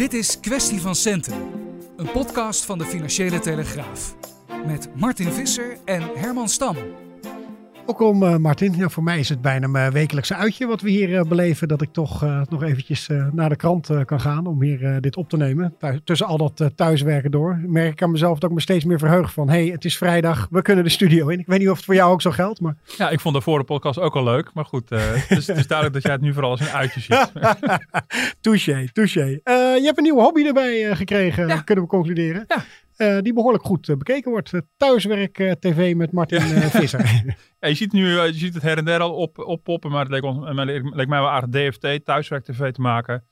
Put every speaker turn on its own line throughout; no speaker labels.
Dit is Kwestie van Centen, een podcast van de Financiële Telegraaf. Met Martin Visser en Herman Stam.
Welkom uh, Martin. Ja, voor mij is het bijna mijn wekelijkse uitje wat we hier uh, beleven. Dat ik toch uh, nog eventjes naar de krant kan gaan om hier dit op te nemen. Thuis, tussen al dat thuiswerken door. Merk ik aan mezelf dat ik me steeds meer verheug van... hé, hey, het is vrijdag, we kunnen de studio in. Ik weet niet of het voor jou ook zo geldt, maar...
Ja, ik vond de vorige podcast ook al leuk. Maar goed, het is, het, is, duidelijk dat jij het nu vooral als een uitje ziet.
touché, touché. je hebt een nieuwe hobby erbij gekregen, ja. kunnen we concluderen. Ja. Uh, die behoorlijk goed uh, bekeken wordt. Thuiswerk uh, TV met Martin Visser.
ja, je ziet nu je ziet het her en der al op, oppoppen, maar het leek, ons, leek, leek mij wel aardig DFT, Thuiswerk TV te maken.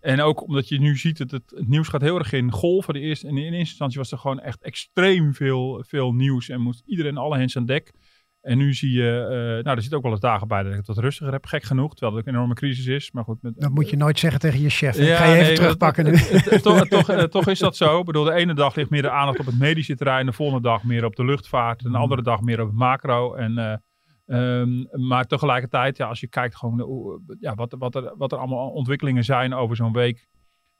En ook omdat je nu ziet dat het, het nieuws gaat heel erg in golven. De eerste, in, in eerste instantie was er gewoon echt extreem veel, veel nieuws en moest iedereen alle hens aan dek. En nu zie je, uh, nou er zit ook wel eens dagen bij dat ik het wat rustiger heb, gek genoeg, terwijl het een enorme crisis is. Maar goed. Met,
dat moet je nooit zeggen tegen je chef. Ja, ga je even nee, terugpakken nu.
toch, toch, toch, is dat zo. Ik bedoel, de ene dag ligt meer de aandacht op het medische terrein, de volgende dag meer op de luchtvaart, en de andere dag meer op het macro. En, uh, um, maar tegelijkertijd, ja, als je kijkt gewoon de, ja, wat, wat, er, wat er allemaal ontwikkelingen zijn over zo'n week,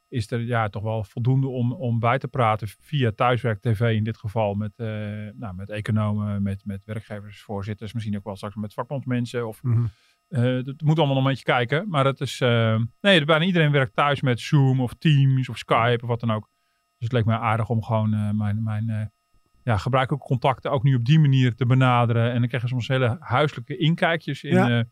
is er ja, toch wel voldoende om, om bij te praten via thuiswerk TV in dit geval met, uh, nou, met economen, met, met werkgevers, voorzitters, misschien ook wel straks met vakbondsmensen. Of, mm -hmm. uh, het moet allemaal nog een beetje kijken, maar het is, uh, nee, bijna iedereen werkt thuis met Zoom of Teams of Skype of wat dan ook. Dus het leek mij aardig om gewoon mijn, mijn ja, gebruikelijke contacten ook nu op die manier te benaderen. En dan krijg je soms hele huiselijke inkijkjes in... Ja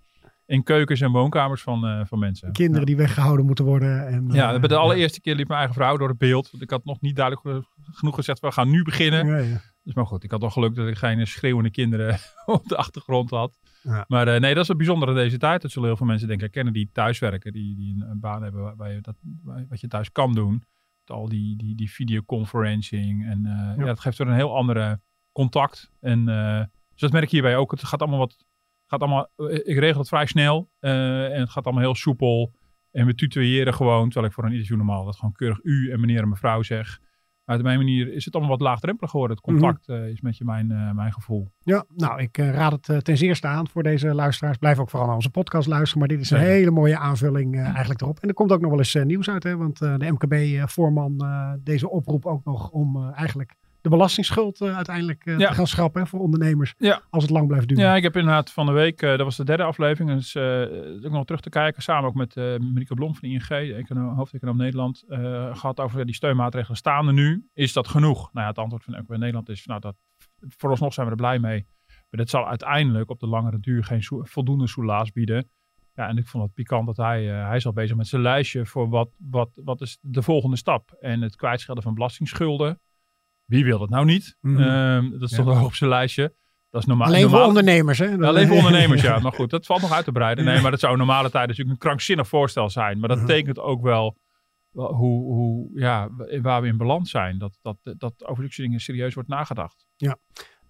in keukens en woonkamers van, uh, van mensen.
Kinderen
ja.
die weggehouden moeten worden. En,
ja, uh, bij de allereerste keer liep mijn eigen vrouw door het beeld. Want ik had nog niet duidelijk genoeg gezegd, we gaan nu beginnen. Ja, ja. Dus maar goed, ik had toch geluk dat ik geen schreeuwende kinderen op de achtergrond had. Maar uh, nee, dat is het bijzondere deze tijd. Dat zullen heel veel mensen denken kennen die thuiswerken. Die, die een, een baan hebben waarbij je dat, wat je thuis kan doen. Met al die, die, die videoconferencing. En ja. ja. dat geeft weer een heel andere contact. En dus dat merk je hierbij ook. Het gaat allemaal wat gaat allemaal, ik regel het vrij snel uh, en het gaat allemaal heel soepel. En we tutoyeren gewoon, terwijl ik voor een interview normaal dat gewoon keurig u en meneer en mevrouw zeg. Maar op mijn manier is het allemaal wat laagdrempelig geworden. Het contact mm -hmm. uh, is met je mijn, uh, mijn gevoel.
Ja, nou, ik raad het ten zeerste aan voor deze luisteraars. Blijf ook vooral naar onze podcast luisteren. Maar dit is een hele mooie aanvulling eigenlijk erop. En er komt ook nog wel eens nieuws uit. Hè? Want de MKB-voorman deze oproep ook nog om eigenlijk de belastingsschuld uh, uiteindelijk uh, ja. te gaan schrappen hè, voor ondernemers. Ja. Als het lang blijft duren.
Ja, ik heb inderdaad van de week, uh, dat was de derde aflevering, dus uh, ook nog terug te kijken, samen ook met uh, Marieke Blom van de ING, de hoofdeconoom Nederland, gehad over die steunmaatregelen staan er nu. Is dat genoeg? Nou ja, het antwoord van MKB Nederland is, nou dat, vooralsnog zijn we er blij mee. Maar dit zal uiteindelijk op de langere duur geen voldoende soelaas bieden. Ja, en ik vond het pikant dat hij, hij is al bezig met zijn lijstje voor wat, wat, wat is de volgende stap. En het kwijtschelden van belastingsschulden. Wie wil dat nou niet? Mm -hmm. um, dat is ja. toch wel op zijn lijstje. Dat is normaal.
Alleen
normaal,
voor ondernemers, hè?
Alleen voor ondernemers, ja. Maar goed, dat valt nog uit te breiden. Nee, maar dat zou in normale tijd natuurlijk een krankzinnig voorstel zijn. Maar dat mm -hmm. tekent ook wel hoe, hoe, ja, waar we in balans zijn. Dat, dat, dat over soort dingen serieus wordt nagedacht.
Ja.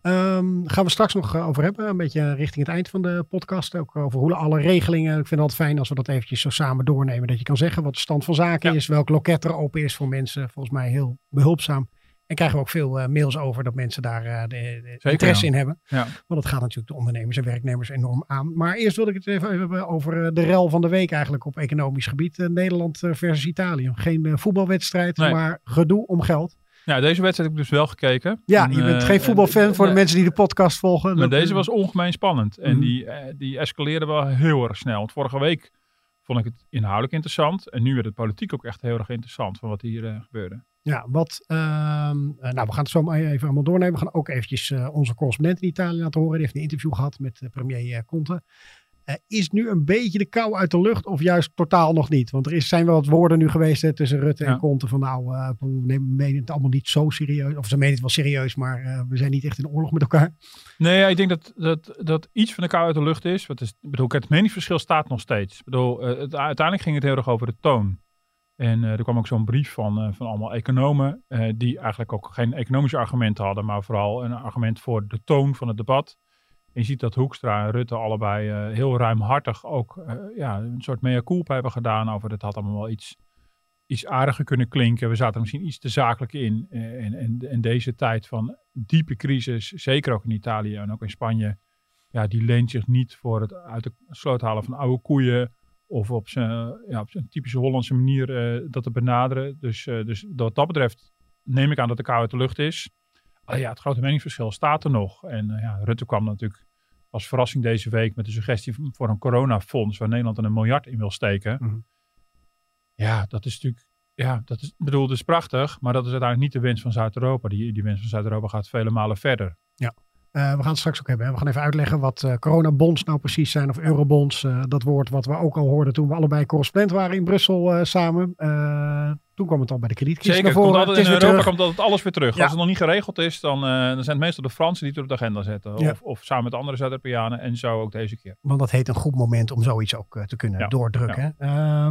Um, gaan we straks nog over hebben. Een beetje richting het eind van de podcast. Ook over hoe alle regelingen. Ik vind het altijd fijn als we dat eventjes zo samen doornemen. Dat je kan zeggen wat de stand van zaken ja. is. Welk loket er open is voor mensen. Volgens mij heel behulpzaam. En krijgen we ook veel uh, mails over dat mensen daar uh, de, de Zeker, interesse ja. in hebben. Ja. Want dat gaat natuurlijk de ondernemers en werknemers enorm aan. Maar eerst wil ik het even hebben over uh, de rel van de week eigenlijk op economisch gebied. Nederland versus Italië. Geen voetbalwedstrijd, nee. maar gedoe om geld.
Ja, deze wedstrijd heb ik dus wel gekeken.
Ja, je bent geen voetbalfan voor de mensen die de podcast volgen.
Maar deze was ongemeen spannend. En mm. die, die escaleerde wel heel erg snel. Want vorige week vond ik het inhoudelijk interessant. En nu werd het politiek ook echt heel erg interessant van wat hier gebeurde.
Ja, wat, uh, nou we gaan het zo maar even allemaal doornemen. We gaan ook eventjes uh, onze correspondent in Italië laten horen. Die heeft een interview gehad met uh, premier Conte. is nu een beetje de kou uit de lucht of juist totaal nog niet? Want er is, zijn wel wat woorden nu geweest hè, tussen Rutte ja. en Conte van nou, we menen het allemaal niet zo serieus. Of ze menen het wel serieus, maar we zijn niet echt in oorlog met elkaar.
Nee, ik denk dat, dat, dat iets van de kou uit de lucht is. Wat is ik bedoel, het meningsverschil staat nog steeds. Ik bedoel, het, uiteindelijk ging het heel erg over de toon. En er kwam ook zo'n brief van, van allemaal economen, die eigenlijk ook geen economische argumenten hadden, maar vooral een argument voor de toon van het debat. En je ziet dat Hoekstra en Rutte allebei heel ruimhartig ook ja, een soort mea culpa hebben gedaan over het had allemaal wel iets iets aardiger kunnen klinken. We zaten misschien iets te zakelijk in. Eh, en, en, en deze tijd van diepe crisis, zeker ook in Italië en ook in Spanje, ja, die leent zich niet voor het uit de sloot halen van oude koeien. Of op zijn ja, op zijn typische Hollandse manier uh, dat te benaderen. Dus, uh, dus wat dat betreft neem ik aan dat de kou uit de lucht is. Uh, ja, het grote meningsverschil staat er nog. En ja, Rutte kwam natuurlijk als verrassing deze week met de suggestie voor een coronafonds waar Nederland een miljard in wil steken. Mm -hmm. Ja, dat is natuurlijk, ja, dat is, bedoel, dat is prachtig, maar dat is uiteindelijk niet de wens van Zuid-Europa. Die, die wens van Zuid-Europa gaat vele malen verder.
Ja. Uh, we gaan het straks ook hebben. We gaan even uitleggen wat uh, coronabonds nou precies zijn, of eurobonds. Uh, dat woord wat we ook al hoorden toen we allebei correspondent waren in Brussel samen. toen kwam het al bij de kredietcrisis
Zeker. Komt in Europa komt altijd alles weer terug. Ja. Als het nog niet geregeld is, dan, dan zijn het meestal de Fransen die het op de agenda zetten. Ja. Of, of, samen met andere Zuid-Europeanen. En zo ook deze keer.
Want dat heet een goed moment om zoiets ook te kunnen ja. doordrukken.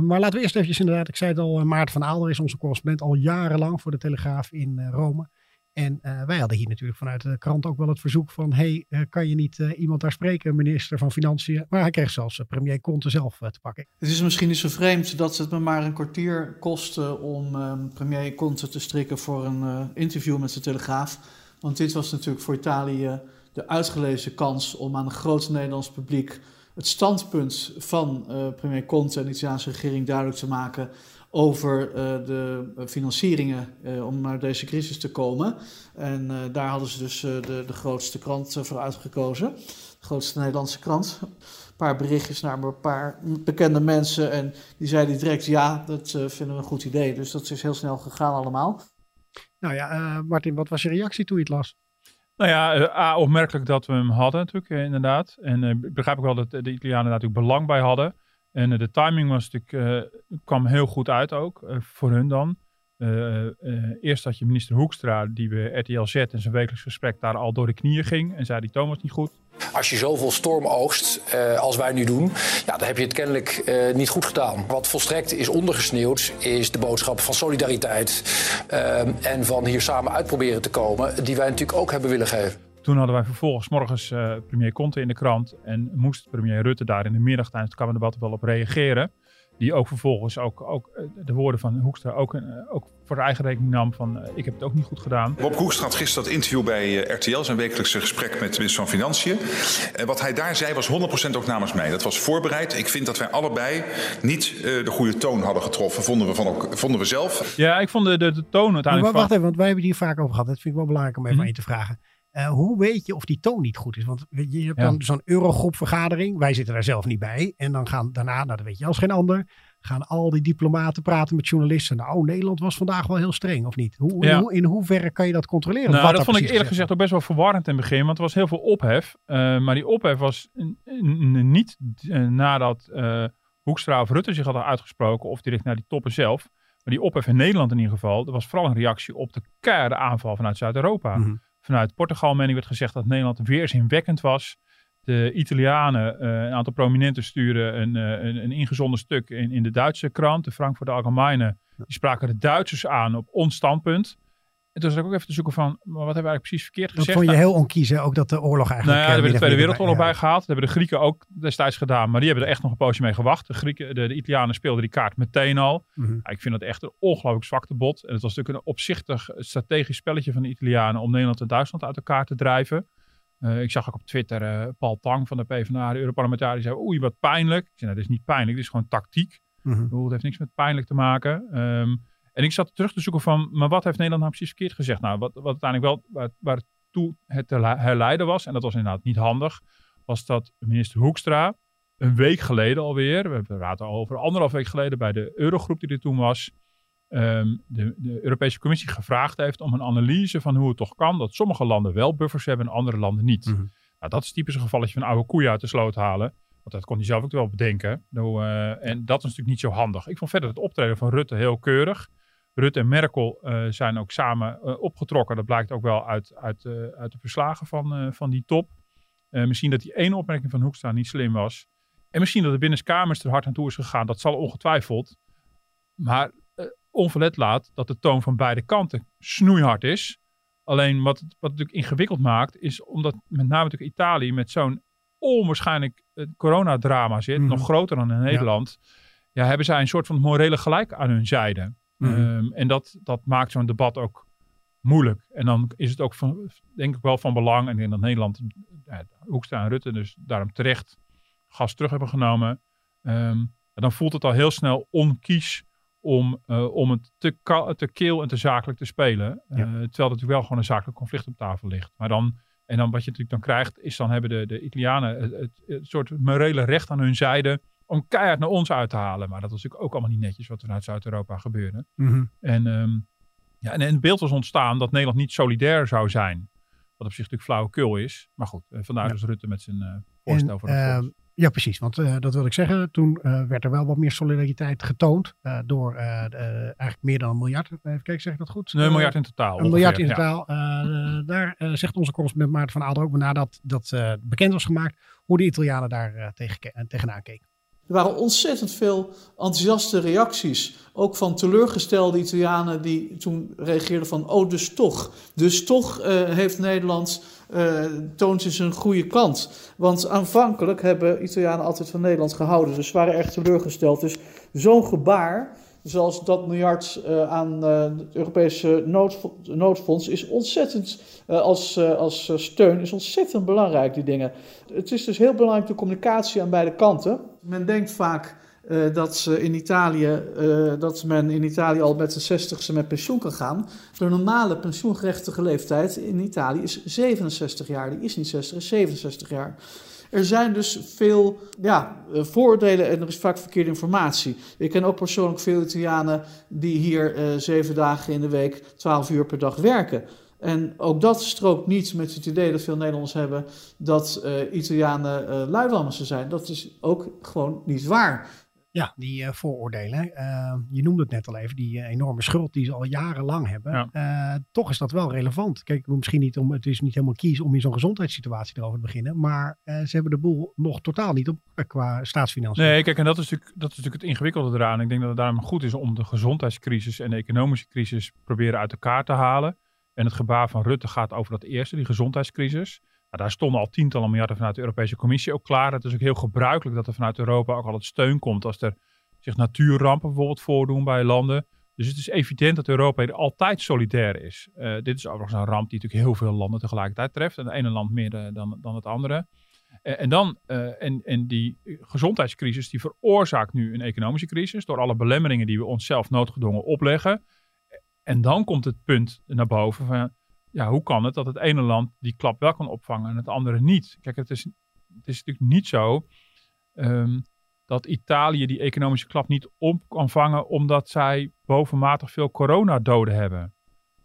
maar laten we eerst eventjes inderdaad, ik zei het al, Maarten van Aalder is onze correspondent al jarenlang voor de Telegraaf in Rome. En uh, wij hadden hier natuurlijk vanuit de krant ook wel het verzoek van: hey, uh, kan je niet uh, iemand daar spreken, minister van Financiën? Maar hij kreeg zelfs premier Conte zelf te pakken.
Het is misschien niet zo vreemd dat het me maar een kwartier kostte om ehm, premier Conte te strikken voor een interview met de Telegraaf. Want dit was natuurlijk voor Italië de uitgelezen kans om aan een groot Nederlands publiek het standpunt van premier Conte en de Italiaanse regering duidelijk te maken over uh, de financieringen uh, om naar deze crisis te komen. En uh, daar hadden ze dus de, de grootste krant voor uitgekozen. De grootste Nederlandse krant. Een paar berichtjes naar een paar bekende mensen. En die zeiden direct: ja, dat vinden we een goed idee. Dus dat is heel snel gegaan allemaal.
Nou ja, Martin, wat was je reactie toen je het las?
Nou ja, A, opmerkelijk dat we hem hadden natuurlijk, inderdaad. En ik begrijp ook wel dat de Italianen natuurlijk belang bij hadden. En uh, de timing was natuurlijk, uh, kwam heel goed uit ook, uh, voor hun dan. eerst had je minister Hoekstra, die bij RTL Z in zijn wekelijks gesprek daar al door de knieën ging en zei die toon was niet goed.
Als je zoveel storm oogst als wij nu doen, ja, dan heb je het kennelijk niet goed gedaan. Wat volstrekt is ondergesneeuwd, is de boodschap van solidariteit en van hier samen uitproberen te komen, die wij natuurlijk ook hebben willen geven.
Toen hadden wij vervolgens morgens uh, premier Conte in de krant. En moest premier Rutte daar in de middag tijdens het Kamerdebat wel op reageren. Die ook vervolgens ook, ook eh, de woorden van Hoekstra ook, uh, ook voor eigen rekening nam van uh, ik heb het ook niet goed gedaan.
Bob Hoekstra had gisteren dat interview bij RTL, zijn wekelijkse gesprek met de minister van Financiën. En wat hij daar zei was 100% ook namens mij. Dat was voorbereid. Ik vind dat wij allebei niet de goede toon hadden getroffen, vonden we, van ook, vonden we zelf.
Ja, ik vond de, de, de toon uiteindelijk...
Maar wacht even, want wij hebben het hier vaak over gehad. Dat vind ik wel belangrijk om even mm -hmm. aan je te vragen. Uh, hoe weet je of die toon niet goed is? Want je hebt ja. dan zo'n Eurogroep-vergadering. Wij zitten daar zelf niet bij. En dan gaan daarna, nou dat weet je als geen ander, gaan al die diplomaten praten met journalisten. Nou, Nederland was vandaag wel heel streng, of niet? Hoe, ja. in, in hoeverre kan je dat controleren?
Nou, dat vond ik eerlijk gezegd ook best wel verwarrend in het begin. Want er was heel veel ophef. Uh, maar die ophef was niet uh, nadat Hoekstra of Rutte zich hadden uitgesproken. Of direct naar die toppen zelf. Maar die ophef in Nederland in ieder geval. Dat was vooral een reactie op de keiharde aanval vanuit Zuid-Europa. Mm -hmm vanuit Portugal, mening werd gezegd dat Nederland weerzinwekkend was. De Italianen, uh, een aantal prominenten, sturen een, uh, een, een ingezonden stuk in, in de Duitse krant, de Frankfurter Allgemeine. Die spraken de Duitsers aan op ons standpunt. En toen zat ik ook even te zoeken van, maar wat hebben we eigenlijk precies verkeerd gezegd?
Dat vond je heel onkiezen, ook dat de oorlog eigenlijk...
Nou ja, daar hebben de Tweede Wereldoorlog bij, gehaald. Dat hebben de Grieken ook destijds gedaan, maar die hebben er echt nog een poosje mee gewacht. De, Grieken, de, de Italianen speelden die kaart meteen al. Mm -hmm. ja, ik vind dat echt een ongelooflijk zwakte bot. En het was natuurlijk een opzichtig strategisch spelletje van de Italianen om Nederland en Duitsland uit elkaar te drijven. Uh, ik zag ook op Twitter uh, Paul Tang van de PvdA, de Europarlementariër, zei oei, wat pijnlijk. Ik zei, nou, dit is niet pijnlijk, dit is gewoon tactiek. Mm -hmm. Het heeft niks met pijnlijk te maken. Um, en ik zat terug te zoeken van, maar wat heeft Nederland nou precies verkeerd gezegd? Nou, wat, wat uiteindelijk wel, waar, waartoe het te herleiden was, en dat was inderdaad niet handig, was dat minister Hoekstra een week geleden alweer, we praten al over anderhalf week geleden bij de Eurogroep die er toen was, um, de, de, Europese Commissie gevraagd heeft om een analyse van hoe het toch kan dat sommige landen wel buffers hebben en andere landen niet. Mm -hmm. Nou, dat is typisch een gevalletje van oude koeien uit de sloot halen. Want dat kon hij zelf ook wel bedenken. Nou, uh, en dat is natuurlijk niet zo handig. Ik vond verder het optreden van Rutte heel keurig. Rutte en Merkel uh, zijn ook samen uh, opgetrokken. Dat blijkt ook wel uit, uit, uh, uit de verslagen van, van die top. misschien dat die ene opmerking van Hoekstra niet slim was. En misschien dat de binnenkamers er hard aan toe is gegaan. Dat zal ongetwijfeld. Maar onverlet laat dat de toon van beide kanten snoeihard is. Alleen wat het, wat het natuurlijk ingewikkeld maakt, is omdat met name natuurlijk Italië met zo'n onwaarschijnlijk coronadrama zit,
Mhm.
nog groter dan in Nederland. Ja. hebben zij een soort van morele gelijk aan hun zijde.
Mhm.
Ehm, en dat, dat maakt zo'n debat ook moeilijk. En dan is het ook van, denk ik wel van belang. En denk dat Nederland, ja, Hoekstra en Rutte dus daarom terecht gas terug hebben genomen. Ehm, en dan voelt het al heel snel onkies om, eh, om het te, te keel en te zakelijk te spelen. Eh, terwijl er natuurlijk wel gewoon een zakelijk conflict op tafel ligt. Maar dan, en dan wat je natuurlijk dan krijgt, is dan hebben de, de Italianen het, het, het soort morele recht aan hun zijde om keihard naar ons uit te halen. Maar dat was natuurlijk ook allemaal niet netjes wat er vanuit Zuid-Europa gebeurde.
Mhm.
En, ehm, ja, en, en het beeld was ontstaan dat Nederland niet solidair zou zijn. Wat op zich natuurlijk flauwekul is. Maar goed, eh, vandaar
Ja.
dus Rutte met zijn eh voorstel
En,
voor het
ehm. Ja, precies. Want eh, dat wil ik zeggen. Toen werd er wel wat meer solidariteit getoond. door eigenlijk meer dan een miljard. Even kijken, zeg ik dat goed?
Nee, een miljard in totaal.
Een miljard in
ja.
totaal. Daar zegt onze correspondent Maarten van Aalder ook nadat dat bekend was gemaakt. Hoe de Italianen daar tegen, tegenaan keken.
Er waren ontzettend veel enthousiaste reacties. Ook van teleurgestelde Italianen die toen reageerden van... oh, dus toch. Dus toch eh, heeft Nederland... eh, toont ze zijn goede kant. Want aanvankelijk hebben Italianen altijd van Nederland gehouden. Dus ze waren erg teleurgesteld. Dus zo'n gebaar, zoals dat miljard eh, aan het Europese noodfo- noodfonds... is ontzettend, als, als steun, is ontzettend belangrijk, die dingen. Het is dus heel belangrijk de communicatie aan beide kanten. Men denkt vaak eh, dat, ze in Italië, eh, dat men in Italië al met de 60ste met pensioen kan gaan. De normale pensioengerechtige leeftijd in Italië is 67 jaar. Die is niet 60, is 67 jaar. Er zijn dus veel ja, eh, vooroordelen en er is vaak verkeerde informatie. Ik ken ook persoonlijk veel Italianen die hier zeven dagen in de week, 12 uur per dag werken. En ook dat strookt niet met het idee dat veel Nederlanders hebben dat eh, Italianen eh luiwammersen zijn. Dat is ook gewoon niet waar.
Ja, die eh, vooroordelen. eh, je noemde het net al even, die enorme schuld die ze al jarenlang hebben.
Ja.
Eh, toch is dat wel relevant. Kijk, misschien niet om, het is niet helemaal kies om in zo'n gezondheidssituatie erover te beginnen. Maar eh, ze hebben de boel nog totaal niet op qua staatsfinanciën.
Nee, kijk, en dat is, natuurlijk, dat is natuurlijk het ingewikkelde eraan. Ik denk dat het daarom goed is om de gezondheidscrisis en de economische crisis proberen uit elkaar te halen. En het gebaar van Rutte gaat over dat eerste, die gezondheidscrisis. Nou, daar stonden al tientallen miljarden vanuit de Europese Commissie ook klaar. Het is ook heel gebruikelijk dat er vanuit Europa ook al het steun komt als er zich natuurrampen bijvoorbeeld voordoen bij landen. Dus het is evident dat Europa hier altijd solidair is. Eh, dit is overigens een ramp die natuurlijk heel veel landen tegelijkertijd treft. En het ene land meer dan, dan het andere. Eh, en dan, eh, en, en die gezondheidscrisis die veroorzaakt nu een economische crisis door alle belemmeringen die we onszelf noodgedwongen opleggen. En dan komt het punt naar boven van, ja, hoe kan het dat het ene land die klap wel kan opvangen en het andere niet? Kijk, het is, het is natuurlijk niet zo ehm, dat Italië die economische klap niet op kan vangen omdat zij bovenmatig veel coronadoden hebben.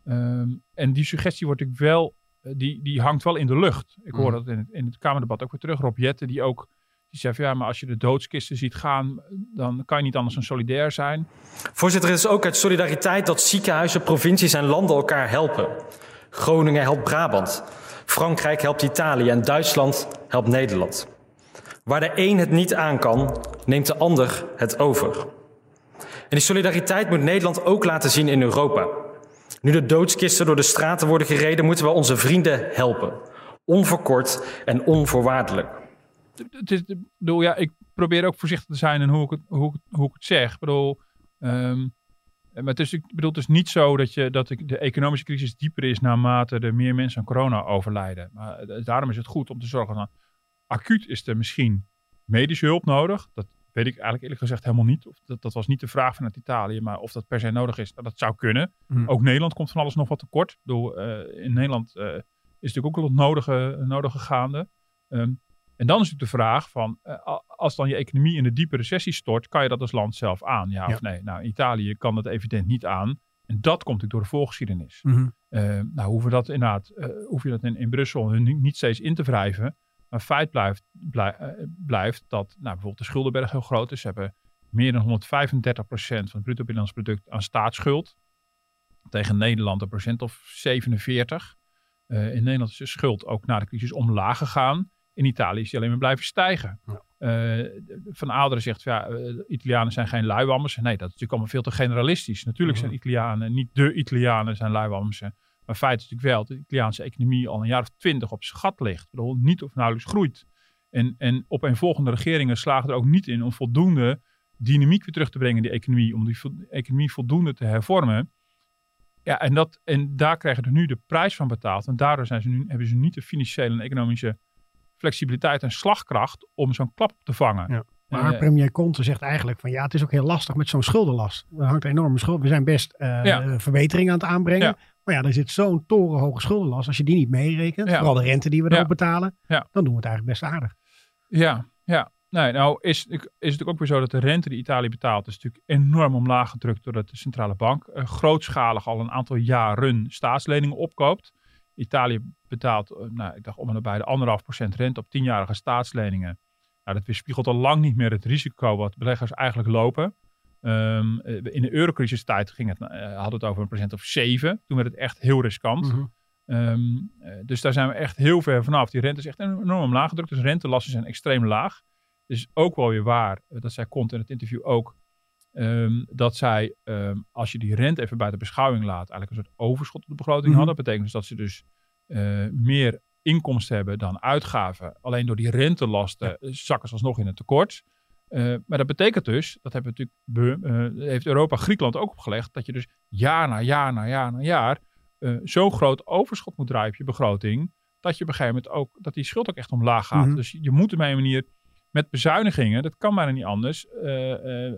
Ehm, en die suggestie wordt natuurlijk wel, eh, die, die hangt wel in de lucht. Ik hoor
Mhm.
dat in het, in het Kamerdebat ook weer terug. Rob Jetten, die ook die zei van ja, maar als je de doodskisten ziet gaan, dan kan je niet anders dan solidair zijn.
Voorzitter, het is ook uit solidariteit dat ziekenhuizen, provincies en landen elkaar helpen. Groningen helpt Brabant. Frankrijk helpt Italië en Duitsland helpt Nederland. Waar de een het niet aan kan, neemt de ander het over. En die solidariteit moet Nederland ook laten zien in Europa. Nu de doodskisten door de straten worden gereden, moeten we onze vrienden helpen. Onverkort en onvoorwaardelijk.
Het is, bedoel, ja, ik probeer ook voorzichtig te zijn in hoe ik het, hoe, hoe ik het zeg. Ik bedoel, ehm, maar het is, ik bedoel, het is niet zo dat, je, dat ik de economische crisis dieper is naarmate er meer mensen aan corona overlijden. Maar eh, daarom is het goed om te zorgen dat acuut is er misschien medische hulp nodig. Dat weet ik eigenlijk eerlijk gezegd helemaal niet. Of dat, dat was niet de vraag vanuit Italië, maar of dat per se nodig is, nou, dat zou kunnen.
Hmm.
Ook Nederland komt van alles nog wat tekort. Ik bedoel, eh, in Nederland eh, is natuurlijk ook wel het nodige, nodige gaande. Ehm, en dan is natuurlijk de vraag van, eh, als dan je economie in de diepe recessie stort, kan je dat als land zelf aan? Ja,
Ja.
of nee? Nou, Italië kan dat evident niet aan. En dat komt natuurlijk door de voorgeschiedenis.
Mhm.
Eh, nou, hoeven dat inderdaad, eh, hoef je dat in, in Brussel hun niet, steeds in te wrijven. Maar feit blijft, blij- blijft dat nou, bijvoorbeeld de schuldenberg heel groot is. Ze hebben meer dan 135% van het bruto binnenlands product aan staatsschuld. Tegen Nederland een procent of 47. Eh, in Nederland is de schuld ook na de crisis omlaag gegaan. In Italië is die alleen maar blijven stijgen.
Ja.
Uh, van Aalderen zegt, ja, uh, Italianen zijn geen luiwammers. Nee, dat is natuurlijk allemaal veel te generalistisch. Natuurlijk zijn Italianen, niet de Italianen zijn luiwammers. Maar feit is natuurlijk wel dat de Italiaanse economie al een jaar of twintig op gat ligt. Bedoel, niet of nauwelijks groeit. En, en op een volgende regeringen slagen er ook niet in om voldoende dynamiek weer terug te brengen in die economie. Om die economie voldoende te hervormen. Ja, en, dat, en daar krijgen ze nu de prijs van betaald. En daardoor zijn ze nu, hebben ze niet de financiële en economische flexibiliteit en slagkracht om zo'n klap te vangen.
Ja. Maar uh, premier Conte zegt eigenlijk van ja, het is ook heel lastig met zo'n schuldenlast. Er hangt een enorme schuld. We zijn best uh, ja. verbeteringen aan het aanbrengen. Ja. Maar ja, er zit zo'n torenhoge schuldenlast. Als je die niet meerekent, ja. vooral de rente die we erop betalen, dan doen we het eigenlijk best aardig.
Ja, ja. Nee, nou is, is het natuurlijk ook weer zo dat de rente die Italië betaalt, is natuurlijk enorm omlaag gedrukt doordat de centrale bank uh, grootschalig al een aantal jaren staatsleningen opkoopt. Italië betaalt, uh, nou, ik dacht om en nabij de anderhalf procent rente op tienjarige staatsleningen. Nou, dat weerspiegelt al lang niet meer het risico wat beleggers eigenlijk lopen. Um, in de eurocrisistijd ging het, uh, hadden het over een procent of 7. Toen werd het echt heel riskant. Mm -hmm. um, uh, dus daar zijn we echt heel ver vanaf. Die rente is echt enorm omlaag gedrukt. Dus rentelasten zijn extreem laag. Dus ook wel weer waar, dat zij komt in het interview ook, um, dat zij, als je die rente even buiten beschouwing laat, eigenlijk een soort overschot op de begroting mm -hmm. hadden. Dat betekent dus dat ze dus uh, meer inkomsten hebben dan uitgaven. Alleen door die rentelasten ja. zakken ze alsnog in het tekort. Uh, maar dat betekent dus, dat hebben we natuurlijk, uh, heeft Europa Griekenland ook opgelegd, dat je dus jaar na jaar na jaar na jaar uh, zo'n groot overschot moet draaien op je begroting, dat je op een gegeven moment ook, dat die schuld ook echt omlaag gaat. Mm -hmm. Dus je moet op een manier met bezuinigingen, dat kan bijna niet anders,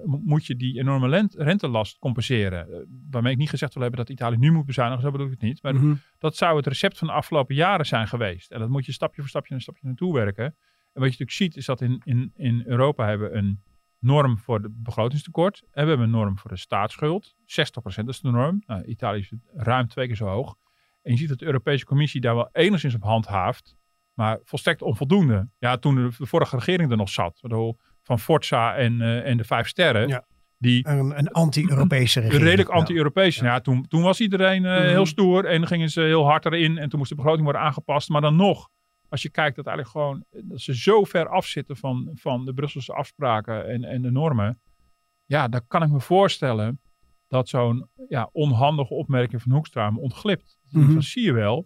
moet je die enorme rentelast compenseren. waarmee ik niet gezegd wil hebben dat Italië nu moet bezuinigen, zo bedoel ik het niet. Maar mm -hmm. dat zou het recept van de afgelopen jaren zijn geweest. En dat moet je stapje voor stapje en stapje naartoe werken. En wat je natuurlijk ziet is dat in, in, in Europa hebben we een norm voor het begrotingstekort. En we hebben een norm voor de staatsschuld. 60% is de norm. Nou, Italië is ruim twee keer zo hoog. En je ziet dat de Europese Commissie daar wel enigszins op handhaaft. Maar volstrekt onvoldoende. Ja, toen de, de vorige regering er nog zat. Van Forza en, uh, en de Vijf Sterren.
Ja.
Die,
een, een anti-Europese regering.
Redelijk anti-Europese. Ja. ja. toen, toen was iedereen uh, mm. heel stoer. En gingen ze heel hard erin. En toen moest de begroting worden aangepast. Maar dan nog als je kijkt dat eigenlijk gewoon dat ze zo ver afzitten van, van de Brusselse afspraken en, en de normen. Ja, dan kan ik me voorstellen dat zo'n ja, onhandige opmerking van Hoekstra me ontglipt. Mm -hmm. Dan zie je wel,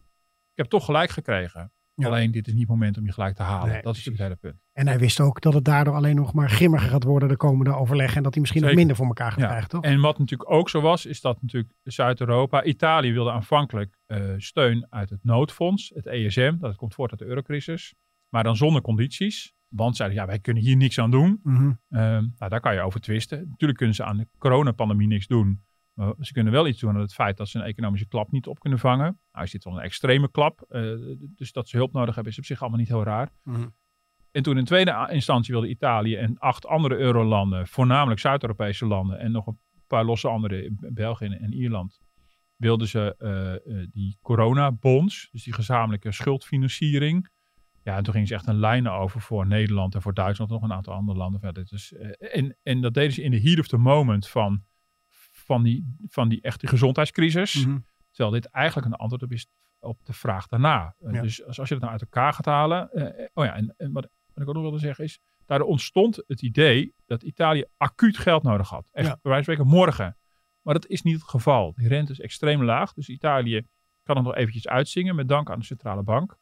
ik heb toch gelijk gekregen. Ja. Alleen dit is niet het moment om je gelijk te halen. Nee, dat is het hele punt.
En hij wist ook dat het daardoor alleen nog maar grimmiger gaat worden de komende overleg. En dat hij misschien Zeker. nog minder voor elkaar gaat ja. krijgen, toch?
En wat natuurlijk ook zo was, is dat natuurlijk Zuid-Europa, Italië wilde aanvankelijk uh, steun uit het noodfonds, het ESM. Dat komt voort uit de eurocrisis. Maar dan zonder condities. Want zeiden, ja, wij kunnen hier niks aan doen.
Mm -hmm.
uh, nou, daar kan je over twisten. Natuurlijk kunnen ze aan de coronapandemie niks doen. Maar ze kunnen wel iets doen aan het feit dat ze een economische klap niet op kunnen vangen. Nou is dit wel een extreme klap. Uh, dus dat ze hulp nodig hebben is op zich allemaal niet heel raar.
Mm -hmm.
En toen in tweede instantie wilde Italië en acht andere eurolanden, voornamelijk Zuid-Europese landen en nog een paar losse andere, België en Ierland, wilden ze uh, uh, die coronabonds, dus die gezamenlijke schuldfinanciering. Ja, en toen gingen ze echt een lijnen over voor Nederland en voor Duitsland en nog een aantal andere landen. Is, en, en dat deden ze in de heat of the moment van van die, van die echte gezondheidscrisis.
Mhm.
Mm -hmm. Terwijl dit eigenlijk een antwoord op is op de vraag daarna.
Ja.
Dus als, als je het nou uit elkaar gaat halen. Uh, oh ja, en, en wat, wat, ik ook nog wilde zeggen is. Daar ontstond het idee dat Italië acuut geld nodig had. Echt,
Ja.
bij wijze van spreken morgen. Maar dat is niet het geval. Die rente is extreem laag. Dus Italië kan het nog eventjes uitzingen met dank aan de centrale bank.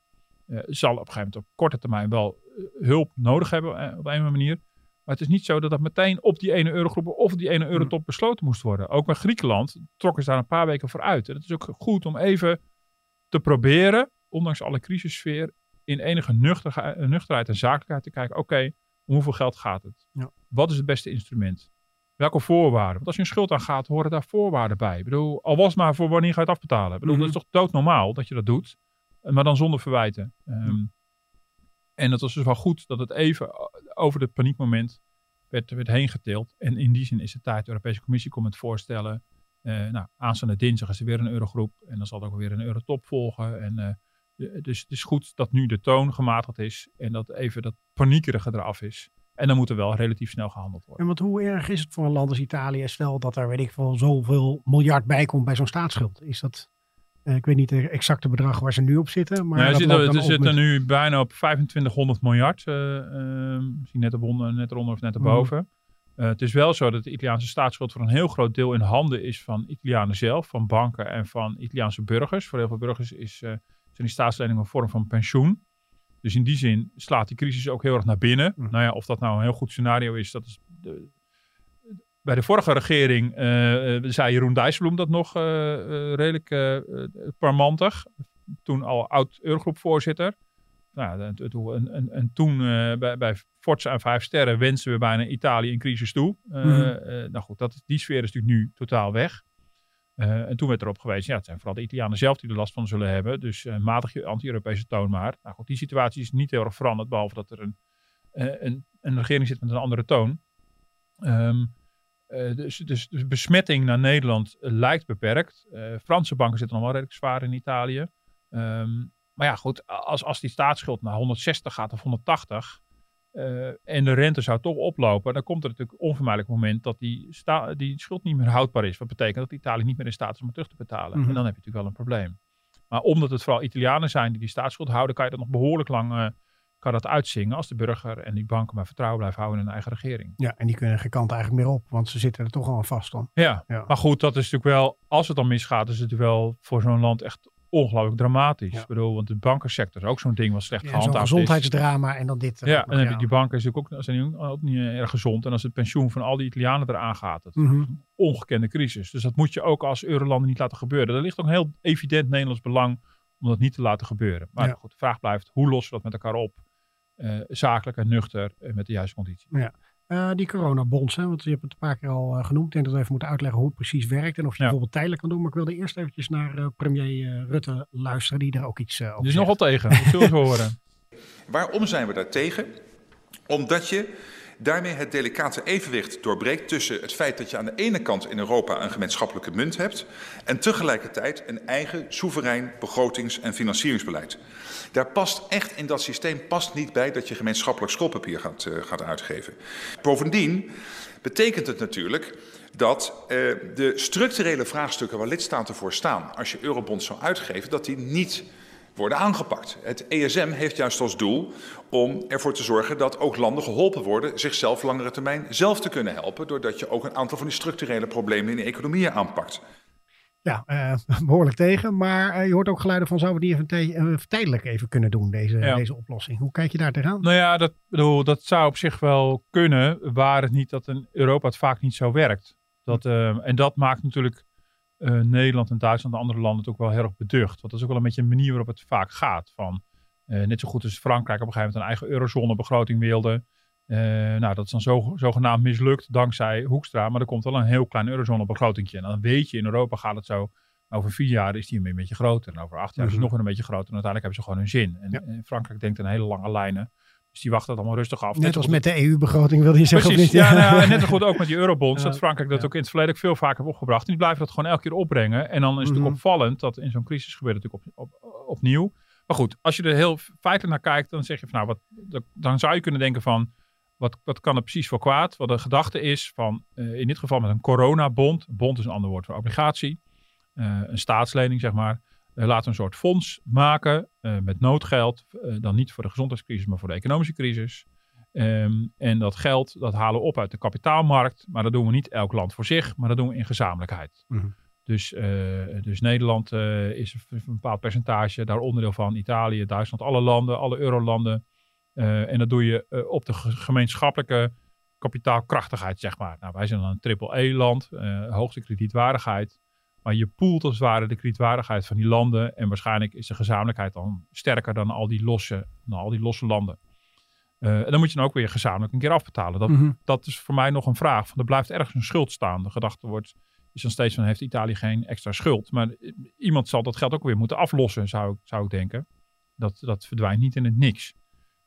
Uh, zal op een gegeven moment op korte termijn wel hulp nodig hebben uh, op een of andere manier. Maar het is niet zo dat dat meteen op die ene eurogroep of die ene eurotop besloten moest worden. Ook bij Griekenland trokken ze daar een paar weken voor uit. En het is ook goed om even te proberen, ondanks alle crisissfeer, in enige nuchter, nuchterheid en zakelijkheid te kijken. Oké, okay, om hoeveel geld gaat het?
Ja.
Wat is het beste instrument? Welke voorwaarden? Want als je een schuld aangaat, horen daar voorwaarden bij. Ik bedoel, al was maar voor wanneer ga je het afbetalen. Ik bedoel,
Mhm.
dat is toch doodnormaal dat je dat doet. Maar dan zonder verwijten. Um, en het was dus wel goed dat het even over het paniekmoment werd, werd heen getild. En in die zin is het tijd. De Europese Commissie komt voorstellen. Uh, nou, aanstaande dinsdag is er weer een eurogroep. En dan zal er ook weer een eurotop volgen. En, uh, dus het is goed dat nu de toon gematigd is. En dat even dat paniekerige eraf is. En dan moet er wel relatief snel gehandeld worden.
En wat, hoe erg is het voor een land als Italië? Stel dat er, weet ik veel, zoveel miljard bij komt bij zo'n staatsschuld. Is dat Eh, ik weet niet het exacte bedrag waar ze nu op zitten. Maar loopt
zitten, ze
op
zitten nu bijna op 2500 miljard. eh, eh, misschien net, eronder, net eronder of net
Mhm.
erboven. Eh, het is wel zo dat de Italiaanse staatsschuld voor een heel groot deel in handen is van Italianen zelf, van banken en van Italiaanse burgers. Voor heel veel burgers is, eh, zijn die staatsleningen een vorm van pensioen. Dus in die zin slaat die crisis ook heel erg naar binnen.
Mhm.
Nou ja, of dat nou een heel goed scenario is, dat is de, bij de vorige regering eh, eh, zei Jeroen Dijsselbloem dat nog eh, redelijk parmantig. Toen al oud-Eurogroep-voorzitter. Nou, en, en, en, en toen bij, bij Forza en Vijf Sterren wensen we bijna Italië in crisis toe.
Mhm.
nou goed, dat, die sfeer is natuurlijk nu totaal weg. En toen werd erop gewezen, ja, het zijn vooral de Italianen zelf die er last van zullen hebben. Dus matig je anti-Europese toon maar. Nou goed, die situatie is niet heel erg veranderd, behalve dat er een, een, een regering zit met een andere toon. Ehm, eh, dus, dus, dus besmetting naar Nederland eh, lijkt beperkt. Eh, Franse banken zitten nog wel redelijk zwaar in Italië. Ehm, maar ja, goed, als, als die staatsschuld naar 160 gaat of 180 eh, en de rente zou toch oplopen, dan komt er natuurlijk een onvermijdelijk moment dat die, sta, die schuld niet meer houdbaar is. Wat betekent dat Italië niet meer in staat is om het terug te betalen.
Mhm.
En dan heb je natuurlijk wel een probleem. Maar omdat het vooral Italianen zijn die die staatsschuld houden, kan je dat nog behoorlijk lang kan dat uitzingen als de burger en die banken maar vertrouwen blijven houden in hun eigen regering.
Ja, en die kunnen geen kant eigenlijk meer op, want ze zitten er toch al vast dan.
Ja,
Ja.
maar goed, dat is natuurlijk wel, als het dan misgaat, is het wel voor zo'n land echt ongelooflijk dramatisch.
Ja.
Ik bedoel, want de bankensector is ook zo'n ding wat slecht
Ja,
gehandhaafd is.
gezondheidsdrama en dan dit. er
Ja, en dan heb je die banken is natuurlijk ook, zijn ook, niet eh, erg gezond. En als het pensioen van al die Italianen eraan gaat, dat is
Mhm.
een ongekende crisis. Dus dat moet je ook als eurolanden niet laten gebeuren. Er ligt ook een heel evident Nederlands belang om dat niet te laten gebeuren. Maar
Ja.
goed, de vraag blijft, hoe lossen we dat met elkaar op? Eh, zakelijk en nuchter en met de juiste condities.
Eh, die coronabonds, hè, want je hebt het een paar keer al eh, genoemd. Ik denk dat we even moeten uitleggen hoe het precies werkt en of je
Ja.
bijvoorbeeld tijdelijk kan doen. Maar ik wilde eerst eventjes naar eh, premier eh, Rutte luisteren, die er ook iets eh over
Die is
zegt.
nogal tegen, dat zullen we horen.
Waarom zijn we daar tegen? Omdat je daarmee het delicate evenwicht doorbreekt tussen het feit dat je aan de ene kant in Europa een gemeenschappelijke munt hebt en tegelijkertijd een eigen soeverein begrotings- en financieringsbeleid. Daar past echt in dat systeem past niet bij dat je gemeenschappelijk schuldpapier gaat, eh, gaat uitgeven. Bovendien betekent het natuurlijk dat eh, de structurele vraagstukken waar lidstaten voor staan, als je eurobonds zou uitgeven, dat die niet worden aangepakt. Het ESM heeft juist als doel om ervoor te zorgen dat ook landen geholpen worden zichzelf langere termijn zelf te kunnen helpen, doordat je ook een aantal van die structurele problemen in de economieën aanpakt.
Ja, eh, behoorlijk tegen. Maar eh, je hoort ook geluiden van, zouden we die even, eh, tijdelijk even kunnen doen, deze,
Ja.
deze oplossing? Hoe kijk je daar tegenaan?
Nou ja, dat, bedoel, dat zou op zich wel kunnen, waar het niet dat in Europa het vaak niet zo werkt. Dat, eh, en dat maakt natuurlijk eh, Nederland en Duitsland en andere landen het ook wel heel erg beducht. Want dat is ook wel een beetje een manier waarop het vaak gaat. Van, eh, net zo goed als Frankrijk op een gegeven moment een eigen eurozonebegroting wilde. Eh, nou, dat is dan zo, zogenaamd mislukt dankzij Hoekstra. Maar er komt wel een heel klein eurozonebegrotingje. En dan weet je, in Europa gaat het zo. Over vier jaar is die een beetje groter. En over acht jaar is die
Mhm.
nog een beetje groter. En uiteindelijk hebben ze gewoon hun zin. En
Ja.
Frankrijk denkt in hele lange lijnen. Dus die wachten het allemaal rustig af.
Net als met de EU-begroting wilde je zeggen,
Precies, ja, nou, ja, net zo goed ook met die eurobonds.
Ja.
dat Frankrijk dat ook in het verleden ook veel vaker heeft opgebracht. En die blijven dat gewoon elke keer opbrengen. En dan is het natuurlijk opvallend dat in zo'n crisis gebeurt het natuurlijk op, op, opnieuw. Maar goed, als je er heel feitelijk naar kijkt, dan zeg je van nou, wat, dat- dan zou je kunnen denken van, wat, wat kan er precies voor kwaad? Wat de gedachte is van, eh, in dit geval met een coronabond. Bond is een ander woord voor obligatie. Eh, een staatslening, zeg maar. Eh, laten we een soort fonds maken eh, met noodgeld. eh, dan niet voor de gezondheidscrisis, maar voor de economische crisis. Ehm, en dat geld, dat halen we op uit de kapitaalmarkt. Maar dat doen we niet elk land voor zich, maar dat doen we in gezamenlijkheid.
Mhm.
Dus, dus Nederland is een bepaald percentage, daar onderdeel van. Italië, Duitsland, alle landen, alle eurolanden. En dat doe je op de ge- gemeenschappelijke kapitaalkrachtigheid, zeg maar. Nou, wij zijn dan een triple-E-land, eh, hoogste kredietwaardigheid. Maar je poelt als het ware de kredietwaardigheid van die landen. En waarschijnlijk is de gezamenlijkheid dan sterker dan al die losse, dan al die losse landen. Eh, en dan moet je dan ook weer gezamenlijk een keer afbetalen. Dat,
Mhm.
dat is voor mij nog een vraag. Van, er blijft ergens een schuld staan. De gedachte wordt, is dan steeds van, heeft Italië geen extra schuld? Maar eh, iemand zal dat geld ook weer moeten aflossen, zou, ik- zou ik denken. Dat, dat verdwijnt niet in het niks.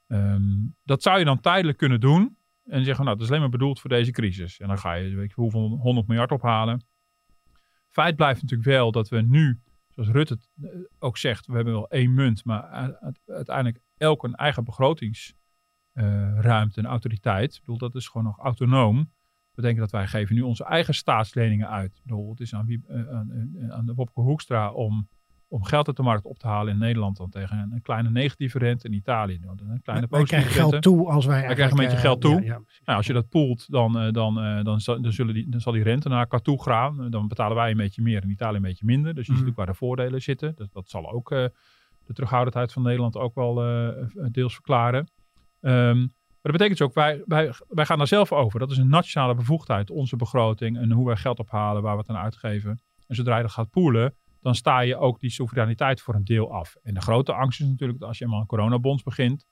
Ehm, dat zou je dan tijdelijk kunnen doen. En zeggen, nou, dat is alleen maar bedoeld voor deze crisis. En dan ga je, weet je hoeveel, 100 miljard ophalen. Feit blijft natuurlijk wel dat we nu, zoals Rutte eh, ook zegt, we hebben wel één munt, maar uiteindelijk elk een eigen begrotingsruimte en autoriteit. Ik bedoel, dat is gewoon nog autonoom. We denken dat wij geven nu onze eigen staatsleningen uit. Ik bedoel, het is aan, wie, eh, aan, eh, aan de Wopke Hoekstra om om geld uit de markt op te halen in Nederland dan tegen een, een kleine negatieve rente. In Italië dan een kleine
wij
positieve
krijgen
rente.
geld toe als wij
Wij krijgen een beetje geld
eh,
toe.
ja.
Nou, als je dat poelt, dan, eh, dan, eh, dan, zal- dan, zullen die, dan zal die rente naar elkaar toe gaan. Dan betalen wij een beetje meer en Italië een beetje minder. Dus je
Mhm.
ziet ook waar de voordelen zitten. Dat, dat zal ook de terughoudendheid van Nederland ook wel deels verklaren. Ehm, maar dat betekent dus ook, wij, wij, wij gaan daar zelf over. Dat is een nationale bevoegdheid, onze begroting en hoe wij geld ophalen, waar we het aan uitgeven. En zodra je dat gaat poelen, dan sta je ook die soevereiniteit voor een deel af. En de grote angst is natuurlijk dat als je eenmaal een coronabonds begint,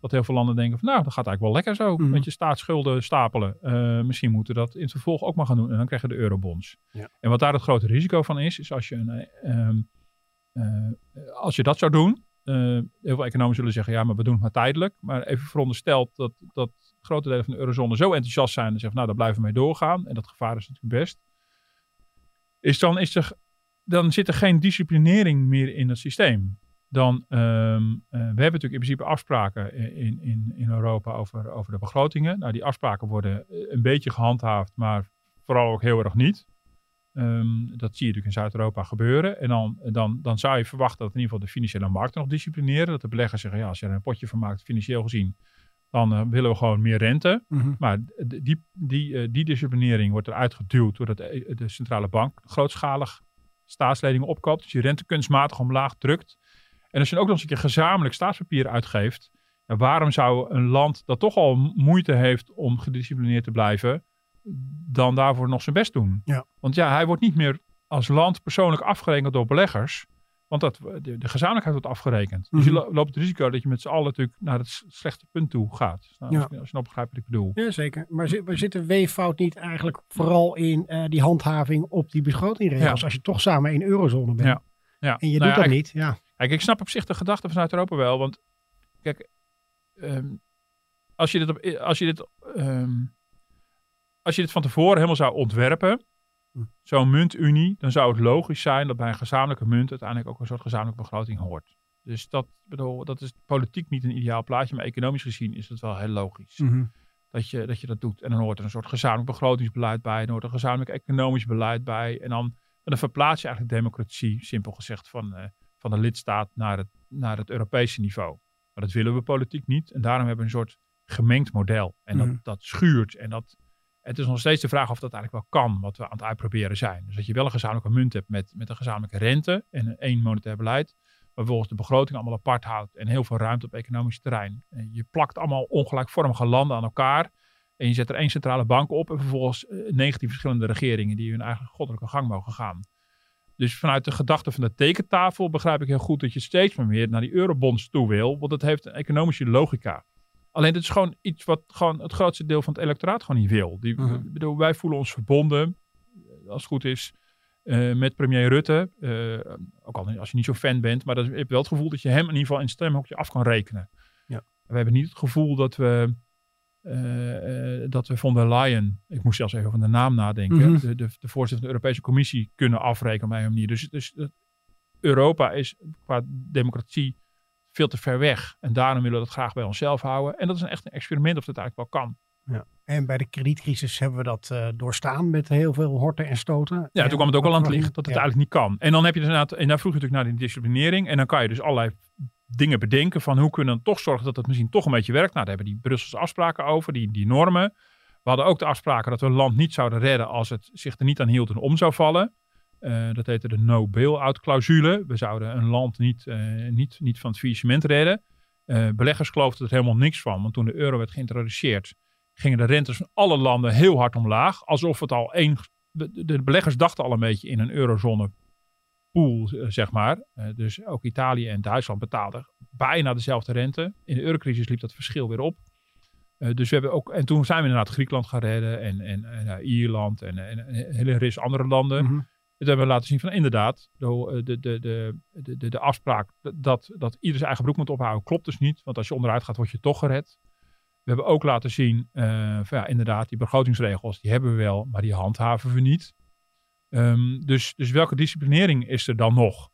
dat heel veel landen denken van nou, dat gaat eigenlijk wel lekker zo. Met je staatsschulden stapelen. Eh, misschien moeten we dat in het vervolg ook maar gaan doen. En dan krijg je de eurobonds.
Ja.
En wat daar het grote risico van is, is als je, een, eh, ehm, eh, als je dat zou doen. eh, heel veel economen zullen zeggen, ja, maar we doen het maar tijdelijk. Maar even verondersteld dat, dat grote delen van de eurozone zo enthousiast zijn en zeggen, nou, daar blijven we mee doorgaan. En dat gevaar is natuurlijk best. Is dan, is er, dan zit er geen disciplinering meer in het systeem dan ehm, eh, we hebben natuurlijk in principe afspraken in, in, in Europa over, over de begrotingen. Nou, die afspraken worden eh, een beetje gehandhaafd, maar vooral ook heel erg niet. Ehm, dat zie je natuurlijk in Zuid-Europa gebeuren. En dan, dan, dan zou je verwachten dat in ieder geval de financiële markten nog disciplineren. Dat de beleggers zeggen, ja, als je er een potje van maakt, financieel gezien, dan eh, willen we gewoon meer rente.
Mhm.
Maar die, die, eh, die disciplinering wordt eruit geduwd doordat de centrale bank grootschalig staatsleningen opkoopt. Dus je rente kunstmatig omlaag drukt. En als je dan ook nog eens een keer gezamenlijk staatspapier uitgeeft. Ja, waarom zou een land dat toch al moeite heeft om gedisciplineerd te blijven, dan daarvoor nog zijn best doen?
Ja.
Want ja, hij wordt niet meer als land persoonlijk afgerekend door beleggers. Want dat, de, de gezamenlijkheid wordt afgerekend. Dus je
Mhm.
lo- loopt het risico dat je met z'n allen natuurlijk naar het slechte punt toe gaat. Nou,
Ja.
als, je- als je nou begrijpt wat ik bedoel.
Ja, zeker. Maar zit, zit de weeffout niet eigenlijk vooral in eh, die handhaving op die begrotingregels?
Ja.
Als je toch samen in eurozone bent.
Ja. Ja.
En je
Nou
doet dat niet. Ja.
Kijk, ik snap op zich de gedachte vanuit Europa wel. Want kijk, ehm, als je dit, op, als je dit, ehm, als je dit van tevoren helemaal zou ontwerpen. Zo'n muntunie, dan zou het logisch zijn dat bij een gezamenlijke munt uiteindelijk ook een soort gezamenlijke begroting hoort. Dus dat, bedoel, dat is politiek niet een ideaal plaatje, maar economisch gezien is het wel heel logisch
Mhm.
dat, je, dat je dat doet. En dan hoort er een soort gezamenlijk begrotingsbeleid bij, dan hoort er een gezamenlijk economisch beleid bij. En dan, dan verplaats je eigenlijk democratie, simpel gezegd, van, eh, van de lidstaat naar het, naar het Europese niveau. Maar dat willen we politiek niet. En daarom hebben we een soort gemengd model. En
Mhm.
dat, dat schuurt. En dat, het is nog steeds de vraag of dat eigenlijk wel kan, wat we aan het uitproberen zijn. Dus dat je wel een gezamenlijke munt hebt met, met een gezamenlijke rente en een één monetair beleid. Maar vervolgens de begroting allemaal apart houdt en heel veel ruimte op economisch terrein. En je plakt allemaal ongelijkvormige landen aan elkaar. En je zet er één centrale bank op en vervolgens eh, 19 verschillende regeringen die hun eigen goddelijke gang mogen gaan. Dus vanuit de gedachte van de tekentafel begrijp ik heel goed dat je steeds meer naar die eurobonds toe wil. Want dat heeft een economische logica. Alleen dit is gewoon iets wat gewoon het grootste deel van het electoraat gewoon niet wil. Die,
Mhm.
bedoel, wij voelen ons verbonden, eh, als het goed is, eh, met premier Rutte. Eh, ook al als je niet zo fan bent, maar dat, je hebt wel het gevoel dat je hem in ieder geval in het stemhokje af kan rekenen.
Ja.
We hebben niet het gevoel dat we, dat we von der Leyen, ik moest zelfs even over de naam nadenken,
Mhm.
de, de, de voorzitter van de Europese Commissie kunnen afrekenen op een manier. Dus, dus Europa is qua democratie veel te ver weg. En daarom willen we dat graag bij onszelf houden. En dat is een echt een experiment of dat eigenlijk wel kan.
En bij de kredietcrisis hebben we dat eh, doorstaan met heel veel horten en stoten.
Ja,
En
toen kwam het ook al aan het licht dat het
ja.
eigenlijk niet kan. En dan heb je dus inderdaad, en daar vroeg je natuurlijk naar die disciplinering. En dan kan je dus allerlei dingen bedenken van hoe kunnen we dan toch zorgen dat het misschien toch een beetje werkt. Nou, daar hebben die Brusselse afspraken over, die, die normen. We hadden ook de afspraken dat we een land niet zouden redden als het zich er niet aan hield en om zou vallen. Eh, dat heette de no bail-out clausule. We zouden een land niet, eh, niet, niet van het faillissement redden. Eh, beleggers geloofden er helemaal niks van, want toen de euro werd geïntroduceerd, gingen de rentes van alle landen heel hard omlaag. Alsof het al één. De, beleggers dachten al een beetje in een eurozone pool, zeg maar. Dus ook Italië en Duitsland betaalden bijna dezelfde rente. In de eurocrisis liep dat verschil weer op. Dus we hebben ook, en toen zijn we inderdaad Griekenland gaan redden en, en, en Ierland en, hele ris andere landen.
Mhm.
Het hebben we laten zien van inderdaad, de, de, de, de, de, de afspraak dat, dat ieder zijn eigen broek moet ophouden klopt dus niet. Want als je onderuit gaat, word je toch gered. We hebben ook laten zien, eh, van ja, inderdaad, die begrotingsregels, die hebben we wel, maar die handhaven we niet. Ehm, dus, dus welke disciplinering is er dan nog?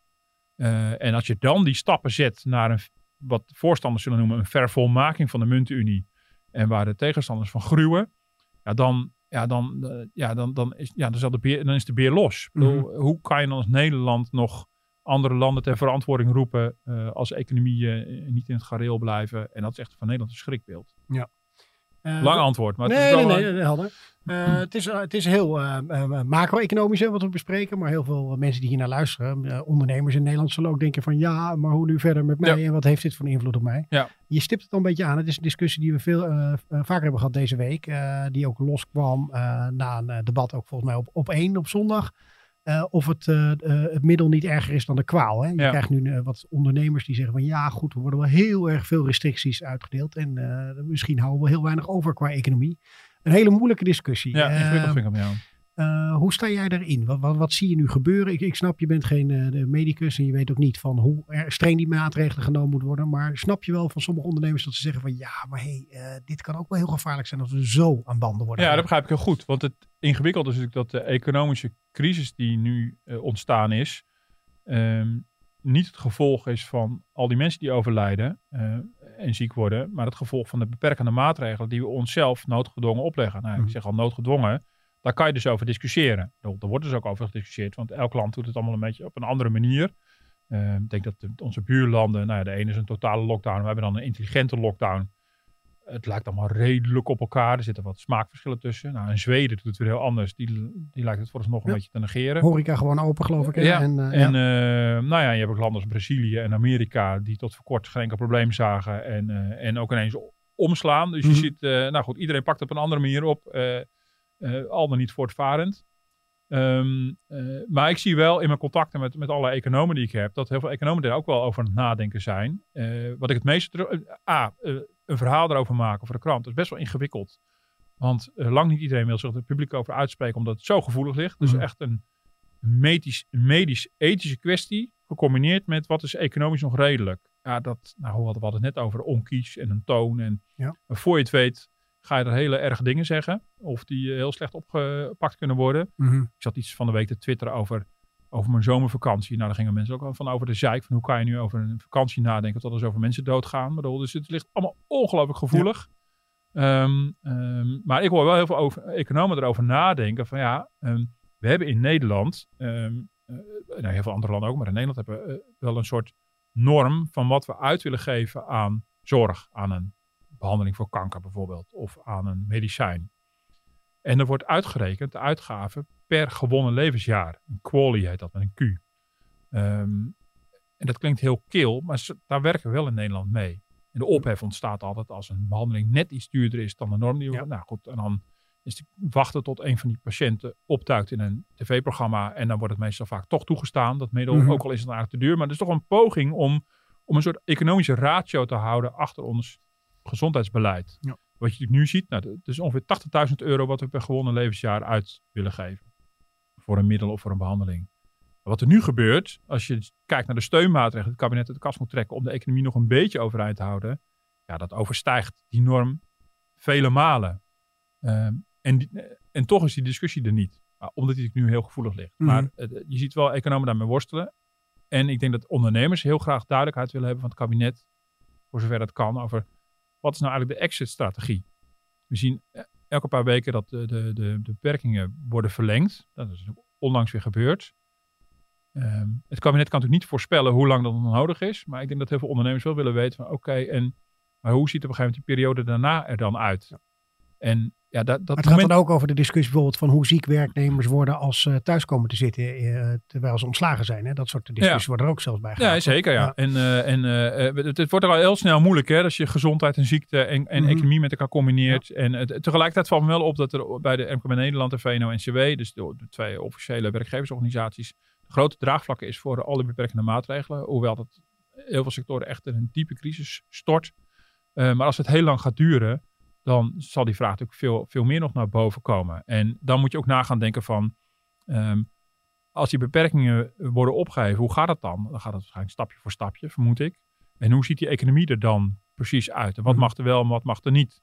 Eh, en als je dan die stappen zet naar een, wat voorstanders zullen noemen, een vervolmaking van de muntunie, en waar de tegenstanders van gruwen, ja, dan, ja, dan, eh, ja, dan, dan, is, ja, dan, zal de beer, dan is de beer los. Bedoel, Hoe kan je dan als Nederland nog andere landen ter verantwoording roepen uh, als economieën niet in het gareel blijven. En dat is echt van Nederland een schrikbeeld.
Ja.
Uh, Lang antwoord, maar
nee,
het is wel
nee, nee, nee, helder. Uh, het, is, het is heel uh, macro-economisch wat we bespreken, maar heel veel mensen die hier naar luisteren, ondernemers in Nederland, zullen ook denken van ja, maar hoe nu verder met mij ja. en wat heeft dit voor invloed op mij?
Ja.
Je stipt het al een beetje aan. Het is een discussie die we veel vaker hebben gehad deze week, die ook loskwam na een debat ook volgens mij op, op één op zondag. Uh, of het, uh, uh, het middel niet erger is dan de kwaal. Hè? Je
Ja.
krijgt nu wat ondernemers die zeggen van ja goed, er worden wel heel erg veel restricties uitgedeeld. En misschien houden we heel weinig over qua economie. Een hele moeilijke discussie.
Ja, ingewikkeld vind ik hem, ja.
Hoe sta jij daarin? Wat, wat, wat, zie je nu gebeuren? Ik, ik snap, je bent geen medicus en je weet ook niet van hoe streng die maatregelen genomen moeten worden. Maar snap je wel van sommige ondernemers dat ze zeggen van ja, maar hé, hey, dit kan ook wel heel gevaarlijk zijn als we zo aan banden worden.
Ja, dat begrijp ik heel goed. Want het ingewikkelde is natuurlijk dat de economische crisis die nu uh, ontstaan is, um, niet het gevolg is van al die mensen die overlijden uh, en ziek worden, maar het gevolg van de beperkende maatregelen die we onszelf noodgedwongen opleggen. Nou, ik zeg al noodgedwongen. Daar kan je dus over discussiëren. Er wordt dus ook over gediscussieerd, want elk land doet het allemaal een beetje op een andere manier. Uh, ik denk dat de, onze buurlanden, nou ja, de ene is een totale lockdown, we hebben dan een intelligente lockdown. Het lijkt allemaal redelijk op elkaar. Er zitten wat smaakverschillen tussen. Nou, in Zweden doet het weer heel anders. Die, die lijkt het vooralsnog een
Ja.
beetje te negeren.
Horeca gewoon open, geloof ik. hè?
Ja,
En,
en,
eh, ja.
eh, nou ja, je hebt ook landen als Brazilië en Amerika die tot voor kort geen enkel probleem zagen en, eh, en ook ineens omslaan. Dus
Mhm.
je ziet, eh, nou goed, iedereen pakt op een andere manier op, al dan niet voortvarend. Ehm, eh, maar ik zie wel in mijn contacten met, met alle economen die ik heb, dat heel veel economen er ook wel over aan het nadenken zijn. Wat ik het meeste terug. A, een verhaal erover maken voor de krant. Dat is best wel ingewikkeld. Want eh, lang niet iedereen wil zich er publiek over uitspreken, omdat het zo gevoelig ligt. Dus echt een medisch, medisch-ethische kwestie, gecombineerd met wat is economisch nog redelijk. Ja, dat, nou, we hadden het net over onkies en een toon. En
Ja.
maar voor je het weet, ga je er hele erge dingen zeggen. Of die eh, heel slecht opgepakt kunnen worden.
Mhm.
Ik zat iets van de week te twitteren over, over mijn zomervakantie. Nou, daar gingen mensen ook al van over de zeik. Van hoe kan je nu over een vakantie nadenken tot er zoveel mensen doodgaan. Bedoel, dus het ligt allemaal ongelooflijk gevoelig. Ehm, ehm, maar ik hoor wel heel veel over, economen erover nadenken. Van ja, ehm, we hebben in Nederland, eh, nou, heel veel andere landen ook, maar in Nederland hebben we eh, wel een soort norm van wat we uit willen geven aan zorg. Aan een behandeling voor kanker bijvoorbeeld. Of aan een medicijn. En er wordt uitgerekend, de uitgaven, per gewonnen levensjaar. Een quali heet dat met een Q. Ehm, en dat klinkt heel kil, maar ze- daar werken we wel in Nederland mee. En de ophef ontstaat altijd als een behandeling net iets duurder is dan de norm. Die we,
Ja.
Nou goed, en dan is het wachten tot een van die patiënten optuikt in een tv-programma. En dan wordt het meestal vaak toch toegestaan, dat middel.
Mhm.
Ook al is het eigenlijk te duur. Maar het is toch een poging om, om een soort economische ratio te houden achter ons gezondheidsbeleid.
Ja.
Wat je nu ziet, nou, het is ongeveer 80.000 euro wat we per gewonnen levensjaar uit willen geven. Voor een middel of voor een behandeling. Wat er nu gebeurt, als je kijkt naar de steunmaatregelen die het kabinet uit de kast moet trekken om de economie nog een beetje overeind te houden, ja, dat overstijgt die norm vele malen. Ehm, en, die- en toch is die discussie er niet, omdat die nu heel gevoelig ligt.
Mhm.
Maar je ziet wel economen daarmee worstelen. En ik denk dat ondernemers heel graag duidelijkheid willen hebben van het kabinet, voor zover dat kan, over wat is nou eigenlijk de exit-strategie. We zien eh, elke paar weken dat de, de, de, de beperkingen worden verlengd. Dat is onlangs weer gebeurd. Ehm, het kabinet kan natuurlijk niet voorspellen hoe lang dat nog nodig is. Maar ik denk dat heel veel ondernemers wel willen weten van oké, en maar hoe ziet op een gegeven moment die periode daarna er dan uit? En ja, dat, dat
Maar het gaat dan ook over de discussie bijvoorbeeld van hoe ziek werknemers worden als ze thuis komen te zitten eh, terwijl ze ontslagen zijn. Hè? Dat soort discussies
Ja.
worden er ook zelfs bij gehaald.
Ja, zeker. Ja. En, eh, en eh, het, het wordt er al heel snel moeilijk hè, als je gezondheid en ziekte en, en
Mhm.
economie met elkaar combineert. En tegelijkertijd valt me wel op dat er bij de MKB Nederland en VNO-NCW, dus de, de twee officiële werkgeversorganisaties, de grote draagvlakken is voor alle beperkende maatregelen. Hoewel dat heel veel sectoren echt in een diepe crisis stort. Maar als het heel lang gaat duren, dan zal die vraag natuurlijk veel, veel meer nog naar boven komen. En dan moet je ook na gaan denken van, ehm, als die beperkingen worden opgeheven, hoe gaat het dan? Dan gaat het waarschijnlijk stapje voor stapje, vermoed ik. En hoe ziet die economie er dan precies uit? En wat
Mhm.
mag er wel en wat mag er niet?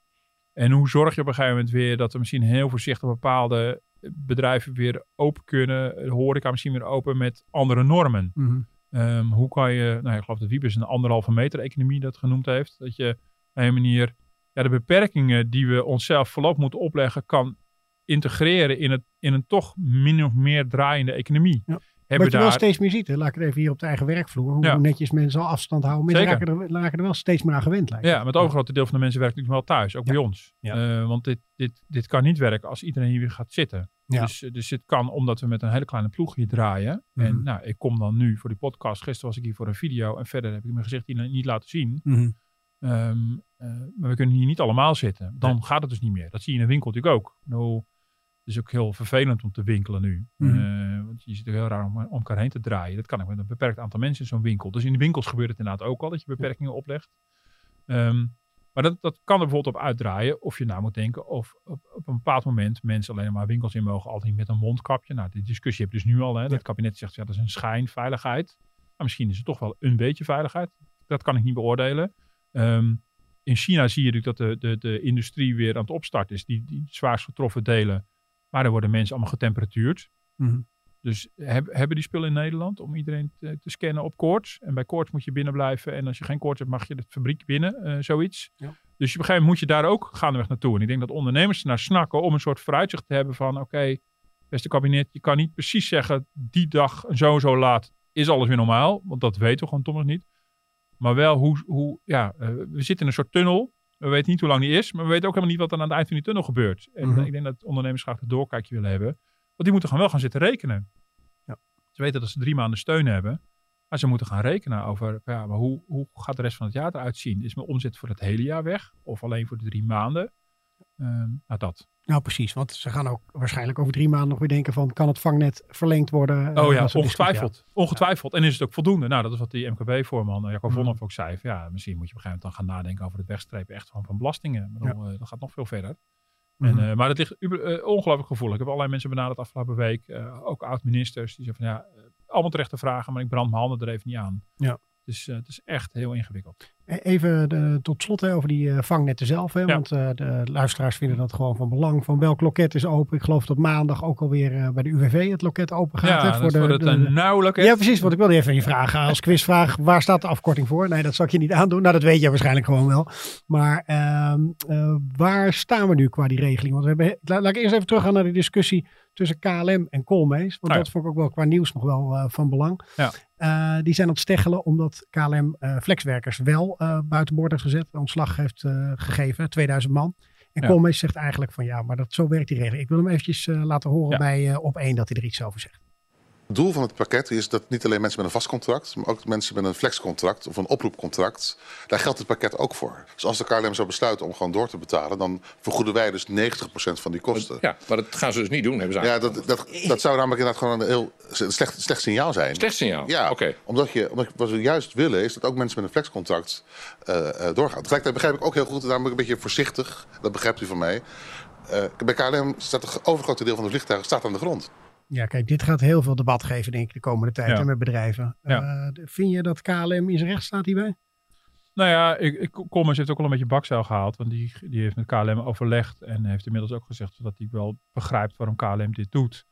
En hoe zorg je op een gegeven moment weer dat er misschien heel voorzichtig bepaalde bedrijven weer open kunnen, de horeca misschien weer open met andere normen?
Mhm.
Ehm, hoe kan je, nou ik geloof dat Wiebes een anderhalve meter economie dat genoemd heeft. Dat je op een manier ja, de beperkingen die we onszelf voorlopig moeten opleggen, kan integreren in, het, in een toch min of meer draaiende economie.
Ja.
hebben
Wat je wel
daar...
steeds meer ziet, hè, laat ik het even hier op de eigen werkvloer, hoe
Ja.
netjes mensen al afstand houden. Mensen raken er, raken er wel steeds meer aan gewend. lijkt
Ja,
me.
maar het overgrote deel van de mensen werkt natuurlijk wel thuis, ook bij ons.
Ja.
Eh, want dit, dit, dit kan niet werken als iedereen hier weer gaat zitten. Dus, dus het kan omdat we met een hele kleine ploeg hier draaien. En
Mhm.
nou, ik kom dan nu voor die podcast. Gisteren was ik hier voor een video en verder heb ik mijn gezicht hier niet laten zien. Eh, maar we kunnen hier niet allemaal zitten. Dan gaat het dus niet meer. Dat zie je in een winkel natuurlijk ook. Nou, het is ook heel vervelend om te winkelen nu. Eh, want je zit er heel raar om, om elkaar heen te draaien. Dat kan ook met een beperkt aantal mensen in zo'n winkel. Dus in de winkels gebeurt het inderdaad ook al dat je beperkingen oplegt. Ehm, maar dat, dat kan er bijvoorbeeld op uitdraaien of je nou moet denken of op, op een bepaald moment mensen alleen maar winkels in mogen, altijd niet met een mondkapje. Nou, die discussie heb je dus nu al. Hè. Het kabinet zegt ja, dat is een schijnveiligheid. Maar misschien is het toch wel een beetje veiligheid. Dat kan ik niet beoordelen. Ehm, in China zie je natuurlijk dat de, de, de industrie weer aan het opstarten is. Die, die zwaarst getroffen delen. Maar daar worden mensen allemaal getemperatuurd.
Mhm.
Dus heb, hebben die spullen in Nederland om iedereen te, te scannen op koorts. En bij koorts moet je binnen blijven. En als je geen koorts hebt, mag je de fabriek binnen, eh, zoiets.
Ja.
Dus op een gegeven moment moet je daar ook gaandeweg naartoe. En ik denk dat ondernemers naar snakken om een soort vooruitzicht te hebben van... Oké, beste kabinet, je kan niet precies zeggen... die dag zo en zo laat is alles weer normaal. Want dat weten we gewoon toch nog niet. Maar wel hoe... hoe ja, eh, we zitten in een soort tunnel. We weten niet hoe lang die is. Maar we weten ook helemaal niet wat er aan het eind van die tunnel gebeurt. En
Mhm.
ik denk dat ondernemers graag een doorkijkje willen hebben. Want die moeten gewoon wel gaan zitten rekenen.
Ja.
Ze weten dat ze drie maanden steun hebben. Maar ze moeten gaan rekenen over ja, maar hoe, hoe gaat de rest van het jaar eruit zien? Is mijn omzet voor het hele jaar weg? Of alleen voor de drie maanden? Ehm, nou, dat.
Nou, precies. Want ze gaan ook waarschijnlijk over drie maanden nog weer denken van, kan het vangnet verlengd worden? Eh,
Oh ja,
dat
ongetwijfeld. Ongetwijfeld. En is het ook voldoende? Nou, dat is wat die MKB-voorman Jacco
Mhm.
Vonhoff ook zei. Ja, misschien moet je op een gegeven moment dan gaan nadenken over het wegstrepen echt van, van belastingen. Bedoel, eh, dat gaat nog veel verder. En,
Mhm.
eh, maar het ligt eh, ongelooflijk gevoelig. Ik heb allerlei mensen benaderd afgelopen week. eh, ook oud-ministers. Die zeggen van ja, eh, allemaal terechte vragen. Maar ik brand mijn handen er even niet aan.
Ja.
Dus eh, het is echt heel ingewikkeld.
E- Even de, tot slot hè, over die eh, vangnetten zelf. Hè, Want eh, de luisteraars vinden dat gewoon van belang. Van welk loket is open? Ik geloof dat maandag ook alweer bij de UWV het loket open gaat.
ja,
hè,
voor, het
de-
nauwelijke.
Ja, precies. Want ik wilde even aan je vragen. Als quizvraag, waar staat de afkorting voor? Nee, dat zal ik je niet aandoen. Nou, dat weet je waarschijnlijk gewoon wel. Maar ehm, eh, waar staan we nu qua die regeling? Want we hebben, la- laat ik eerst even teruggaan naar de discussie tussen KLM en Koolmees. Want
Ah, ja.
dat vond ik ook wel qua nieuws nog wel eh, van belang.
Ja.
Eh, die zijn aan het steggelen omdat KLM eh, flexwerkers wel buiten boord heeft gezet. Ontslag heeft gegeven, 2000 man. En
Ja.
Koolmees zegt eigenlijk van ja, maar dat, zo werkt die regeling. Ik wil hem eventjes laten horen bij op één dat hij er iets over zegt.
Het doel van het pakket is dat niet alleen mensen met een vast contract, maar ook mensen met een flexcontract of een oproepcontract, daar geldt het pakket ook voor. Dus als de KLM zou besluiten om gewoon door te betalen, dan vergoeden wij dus 90% van die kosten.
Ja, maar dat gaan ze dus niet doen, hebben ze
Ja, dat, dat, dat zou namelijk inderdaad gewoon een heel slecht, slecht signaal zijn.
Slecht signaal.
Ja,
Oké.
omdat, je, omdat wat we juist willen is dat ook mensen met een flexcontract eh, eh, doorgaan. Tegelijkertijd begrijp ik ook heel goed, en daarom ben ik een beetje voorzichtig, dat begrijpt u van mij. Eh, bij KLM staat het overgrote deel van de vliegtuigen staat aan de grond.
Ja, kijk, dit gaat heel veel debat geven, denk ik, de komende tijd
Ja.
hè, met bedrijven.
Ja.
Eh, vind je dat KLM in zijn recht staat hierbij?
Nou ja, ik, ik, Koolmees heeft ook al een beetje bakzeil gehaald. Want die, die heeft met KLM overlegd. En heeft inmiddels ook gezegd dat hij wel begrijpt waarom KLM dit doet.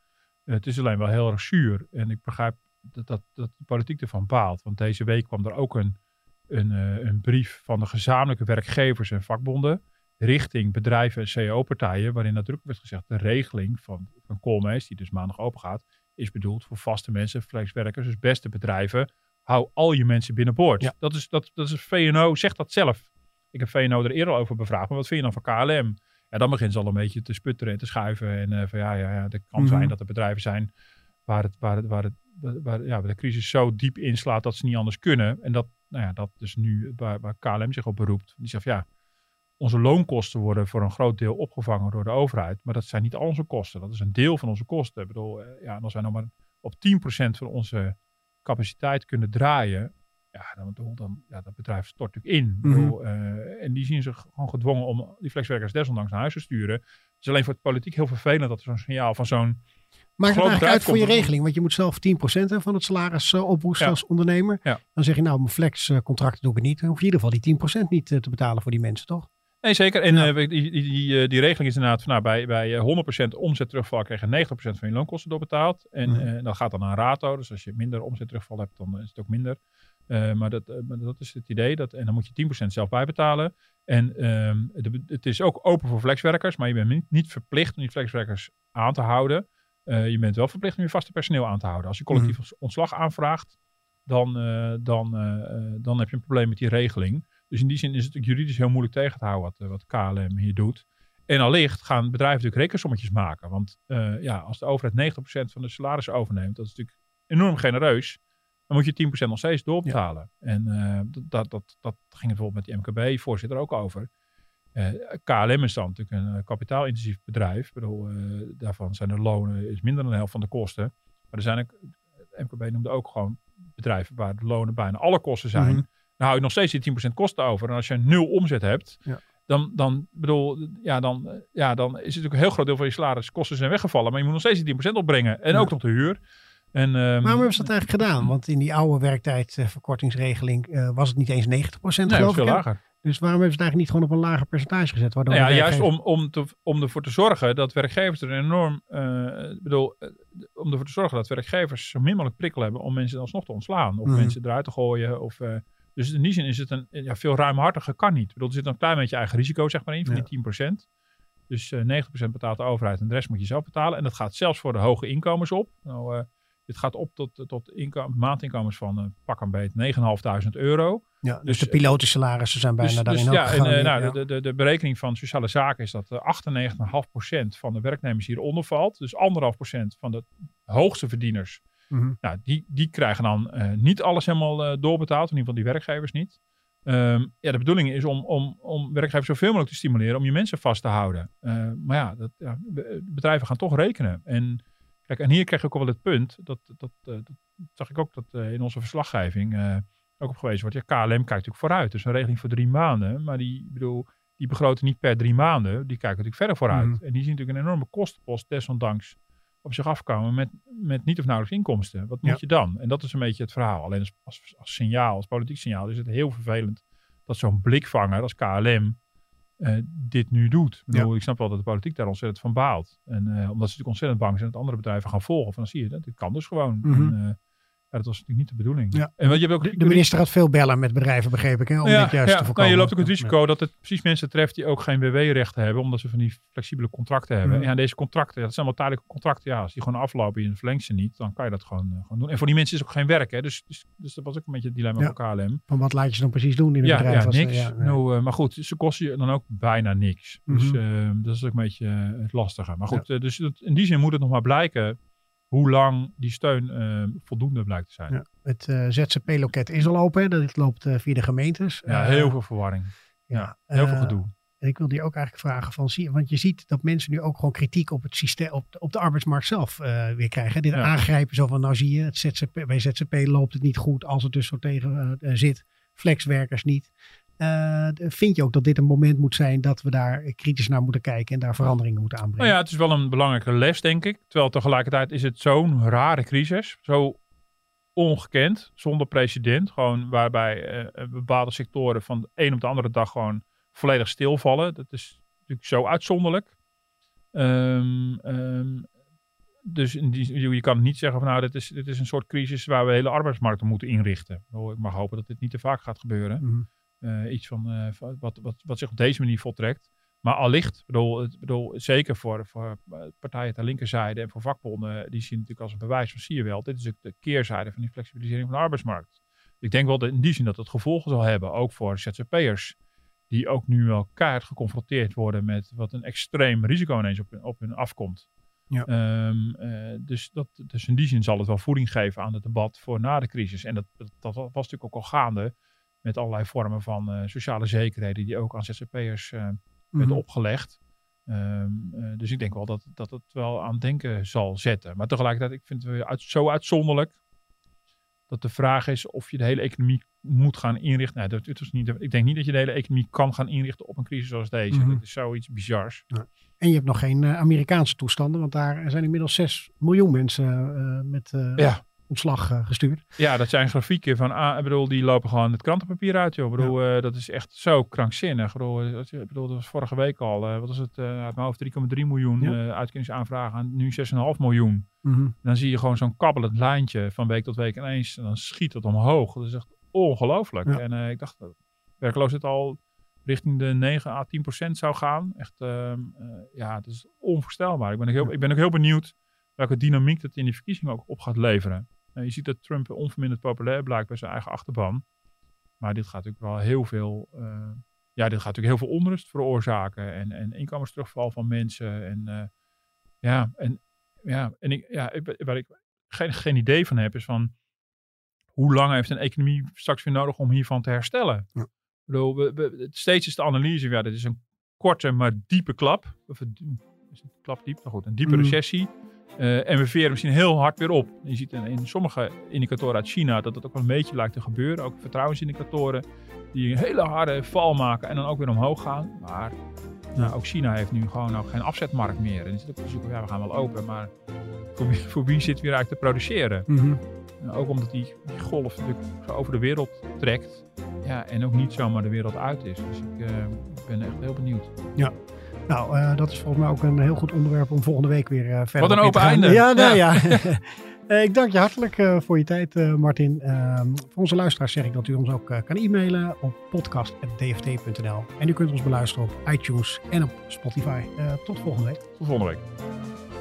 Eh, het is alleen wel heel erg zuur. En ik begrijp dat, dat, dat de politiek ervan baalt. Want deze week kwam er ook een, een, eh, een brief van de gezamenlijke werkgevers en vakbonden. Richting bedrijven en CEO-partijen. Waarin nadrukkelijk werd gezegd: de regeling van, van Koolmees, die dus maandag open gaat. is bedoeld voor vaste mensen, flexwerkers, dus beste bedrijven hou al je mensen binnenboord.
Ja.
Dat, is, dat, dat is VNO, zegt dat zelf. Ik heb VNO er eerder over bevraagd, maar wat vind je dan van KLM? Ja, dan begint ze al een beetje te sputteren en te schuiven. En eh, van ja, ja, ja, het kan
Mhm.
zijn dat er bedrijven zijn waar, het, waar, het, waar, het, waar, ja, waar de crisis zo diep inslaat dat ze niet anders kunnen. En dat, nou ja, dat is nu waar, waar KLM zich op beroept. Die zegt ja, onze loonkosten worden voor een groot deel opgevangen door de overheid. Maar dat zijn niet al onze kosten. Dat is een deel van onze kosten. Ik bedoel, eh, ja, en als wij nog maar op 10% van onze capaciteit kunnen draaien, ja, dan, dan, ja, dat bedrijf stort natuurlijk in. Ik
Mhm.
bedoel, eh, en die zien zich gewoon gedwongen om die flexwerkers desondanks naar huis te sturen. Het is alleen voor het politiek heel vervelend dat er zo'n signaal van zo'n...
Maakt het eigenlijk uit voor je regeling? Want je moet zelf 10% hè, van het salaris uh, ophoesten
Ja.
als ondernemer.
Ja.
Dan zeg je nou, mijn flexcontract doe ik niet. Dan hoef je in ieder geval die 10% niet eh, te betalen voor die mensen, toch?
Nee, zeker. En
Ja.
eh, die, die, die, eh, die regeling is inderdaad van, nou, bij, bij eh, 100% omzet terugval krijg je 90% van je loonkosten doorbetaald. En
Mhm.
eh, dat gaat dan naar rato. Dus als je minder omzet terugval hebt, dan is het ook minder. Maar, dat, maar dat is het idee. Dat, en dan moet je 10% zelf bijbetalen. En ehm, de- het is ook open voor flexwerkers, maar je bent niet, niet verplicht om die flexwerkers aan te houden. Je bent wel verplicht om je vaste personeel aan te houden. Als je collectief
Mhm.
ontslag aanvraagt, dan, dan, dan heb je een probleem met die regeling. Dus in die zin is het juridisch heel moeilijk tegen te houden wat, eh, wat KLM hier doet. En allicht gaan bedrijven natuurlijk rekensommetjes maken. Want eh, ja, als de overheid 90% van de salaris overneemt, dat is natuurlijk enorm genereus. Dan moet je 10% nog steeds doorbetalen. En eh, dat, dat, dat, ging het bijvoorbeeld met die MKB-voorzitter ook over. KLM is dan natuurlijk een kapitaalintensief bedrijf. Ik bedoel, daarvan zijn de lonen is minder dan de helft van de kosten. Maar er zijn ook, MKB noemde ook gewoon bedrijven waar de lonen bijna alle kosten zijn.
Mhm.
Dan hou je nog steeds die 10% kosten over. En als je nul omzet hebt,
Ja.
dan, dan, bedoel, ja, dan, eh, ja, dan is het natuurlijk een heel groot deel van je salariskosten zijn weggevallen. Maar je moet nog steeds die 10% opbrengen. En
Ja.
ook nog de huur. En,
Waarom hebben ze dat eigenlijk gedaan? Want in die oude werktijdverkortingsregeling eh, was het niet eens 90%
nee, dat is
geloof
veel
ik.
lager.
Dus waarom hebben ze het eigenlijk niet gewoon op een lager percentage gezet? Waardoor
Nou ja, juist om, om, te, om ervoor te zorgen dat werkgevers er enorm, eh, ik bedoel, eh, om ervoor te zorgen dat werkgevers zo min mogelijk prikkel hebben om mensen alsnog te ontslaan. Of
Mhm.
mensen eruit te gooien. Of, eh, dus in die zin is het een ja, veel ruimhartiger kan niet. Ik bedoel, er zit een klein beetje eigen risico zeg maar in van die 10%. Dus eh 90% betaalt de overheid en de rest moet je zelf betalen. En dat gaat zelfs voor de hoge inkomens op. Nou, eh, dit gaat op tot, tot inkom, maandinkomens van eh, pak een beet 9.500 euro.
Ja, dus,
dus-
de pilotensalarissen zijn bijna
Dus,
daarin
dus
ook
ja, en,
gegaan.
eh, nou,
ja.
de, de, de berekening van sociale zaken is dat eh, 98,5% van de werknemers hieronder valt. Dus 1,5% van de hoogste verdieners. Nou, die, die krijgen dan eh, niet alles helemaal eh, doorbetaald. In ieder geval die werkgevers niet. Ehm, ja, de bedoeling is om, om, om werkgevers zoveel mogelijk te stimuleren om je mensen vast te houden. Eh, maar ja, dat, ja, be- bedrijven gaan toch rekenen. En, kijk, en hier krijg je ook wel het punt, dat, dat, dat zag ik ook dat in onze verslaggeving ook op gewezen wordt. Ja, KLM kijkt natuurlijk vooruit. Dus een regeling voor drie maanden. Maar die, ik bedoel, die begroten niet per drie maanden. Die kijken natuurlijk verder vooruit.
Mhm.
En die zien natuurlijk een enorme kostenpost desondanks op zich afkomen met, met niet of nauwelijks inkomsten. Wat moet
Ja.
je dan? En dat is een beetje het verhaal. Alleen als, als, als signaal, als politiek signaal, is het heel vervelend dat zo'n blikvanger als KLM eh, dit nu doet. Ik, bedoel, ik snap wel dat de politiek daar ontzettend van baalt. En eh, omdat ze natuurlijk ontzettend bang zijn dat andere bedrijven gaan volgen. Van dan zie je dat, dit kan dus gewoon.
Mhm.
En, eh, ja, dat was natuurlijk niet de bedoeling.
Ja.
En wat je hebt ook,
De, minister gaat veel bellen met bedrijven, begreep ik, hè, om
ja,
dit juist
ja.
te
Nou,
voorkomen.
je loopt ook het risico dat het precies mensen treft die ook geen WW-rechten hebben, omdat ze van die flexibele contracten hebben.
Mhm.
Ja, deze contracten, dat zijn wel tijdelijke contracten. Ja, als die gewoon aflopen en je verlengt ze niet, dan kan je dat gewoon, eh, gewoon doen. En voor die mensen is ook geen werk, hè. Dus, dus, dus dat was ook een beetje het dilemma voor KLM.
Van wat laat je ze dan precies doen in het
Ja,
bedrijf?
ja
als
niks.
nee.
nou, eh, maar goed, ze kosten je dan ook bijna niks. Dus
Mhm.
eh, dat is ook een beetje het lastige. Maar goed, dus dat- in die zin moet het nog maar blijken hoe lang die steun eh, voldoende blijkt te zijn.
Ja. Het eh, ZZP-loket is al open, hè, dat loopt eh, via de gemeentes.
Ja, heel veel verwarring. Ja, heel veel gedoe.
En ik wilde je ook eigenlijk vragen van, zie, want je ziet dat mensen nu ook gewoon kritiek op het systeem, op, de- op de arbeidsmarkt zelf weer krijgen. Dit
Ja.
aangrijpen zo van, nou zie je, het ZZP, bij ZZP loopt het niet goed als het dus zo tegen zit. Flexwerkers niet. Eh, vind je ook dat dit een moment moet zijn dat we daar kritisch naar moeten kijken en daar veranderingen moeten
Nou
aanbrengen?
ja, het is wel een belangrijke les, denk ik. Terwijl tegelijkertijd is het zo'n rare crisis. Zo ongekend, zonder precedent. Gewoon waarbij eh, bepaalde sectoren van de een op de andere dag gewoon volledig stilvallen. Dat is natuurlijk zo uitzonderlijk. Ehm, ehm, dus die, je, kan niet zeggen van nou, dit is, dit is een soort crisis waar we hele arbeidsmarkten moeten inrichten. Ik mag hopen dat dit niet te vaak gaat gebeuren.
Mhm.
Eh, iets van, eh, van wat, wat, wat zich op deze manier voltrekt. Maar allicht, bedoel, bedoel, zeker voor, voor eh, partijen ter linkerzijde en voor vakbonden, die zien natuurlijk als een bewijs van zie je wel, dit is ook de keerzijde van die flexibilisering van de arbeidsmarkt. Ik denk wel dat in die zin dat het gevolgen zal hebben, ook voor ZZP'ers, die ook nu wel keihard geconfronteerd worden met wat een extreem risico ineens op, hun- op hun afkomt.
Ja.
Ehm, eh, dus, dat, dus in die zin zal het wel voeding geven aan het debat voor na de crisis. En dat, dat, dat was natuurlijk ook al gaande met allerlei vormen van eh, sociale zekerheden die ook aan ZZP'ers eh werden
Mhm.
opgelegd. Ehm, eh, dus ik denk wel dat, dat het wel aan denken zal zetten. Maar tegelijkertijd, ik vind het weer uit, zo uitzonderlijk dat de vraag is of je de hele economie moet gaan inrichten. Nee, dat, dat is niet, ik denk niet dat je de hele economie kan gaan inrichten op een crisis zoals deze.
Mhm.
Dat is zoiets bizars.
En je hebt nog geen Amerikaanse toestanden, want daar zijn inmiddels 6 miljoen mensen met
Ja.
Ontslag eh, gestuurd.
Ja, dat zijn grafieken van, ah, ik bedoel, die lopen gewoon het krantenpapier uit, joh. Ik bedoel, eh, dat is echt zo krankzinnig. Ik bedoel, eh, ik bedoel dat was vorige week al, wat was het, uit mijn hoofd 3,3 miljoen
Ja.
uitkeringsaanvragen, aan nu 6,5 miljoen.
Mhm.
Dan zie je gewoon zo'n kabbelend lijntje van week tot week ineens. En dan schiet het omhoog. Dat is echt ongelooflijk.
Ja.
En ik dacht dat werkloosheid al richting de 9 à 10 procent zou gaan. Echt, ehm, eh, ja, het is onvoorstelbaar. Ik ben, ook heel, ik ben ook heel benieuwd welke dynamiek dat in die verkiezingen ook op gaat leveren. Nou, je ziet dat Trump onverminderd populair blijkt bij zijn eigen achterban. Maar dit gaat natuurlijk wel heel veel, uh, ja, dit gaat natuurlijk heel veel onrust veroorzaken. En, en inkomensterugval van mensen. En uh, ja, en, ja, en ik, ja, waar ik geen, geen idee van heb, is van hoe lang heeft een economie straks weer nodig om hiervan te herstellen? Ja. Ik bedoel, we, we, steeds is de analyse, ja, dit is een korte maar diepe klap. Of is het klap diep? Maar goed, een diepe mm. recessie. Uh, en we veren misschien heel hard weer op. Je ziet in, in, sommige indicatoren uit China dat dat ook wel een beetje lijkt te gebeuren. Ook vertrouwensindicatoren die een hele harde val maken en dan ook weer omhoog gaan. Maar nou, ook China heeft nu gewoon ook geen afzetmarkt meer. En zit ook te zoeken, ja, we gaan wel open, maar voor wie, voor wie zit weer eigenlijk te produceren? Mm -hmm. ook omdat die, die golf natuurlijk zo over de wereld trekt. Ja, en ook niet zomaar de wereld uit is. Dus ik, uh, ben echt heel benieuwd.
Ja. Nou, uh, dat is volgens mij ook een heel goed onderwerp om volgende week weer uh, verder
Wat een open einde.
Ja, nou, ja. ja. uh, ik dank je hartelijk voor je tijd, Martin. Ehm, voor onze luisteraars zeg ik dat u ons ook kan e-mailen op podcast.dft.nl. En u kunt ons beluisteren op iTunes en op Spotify. tot volgende week.
Tot volgende week.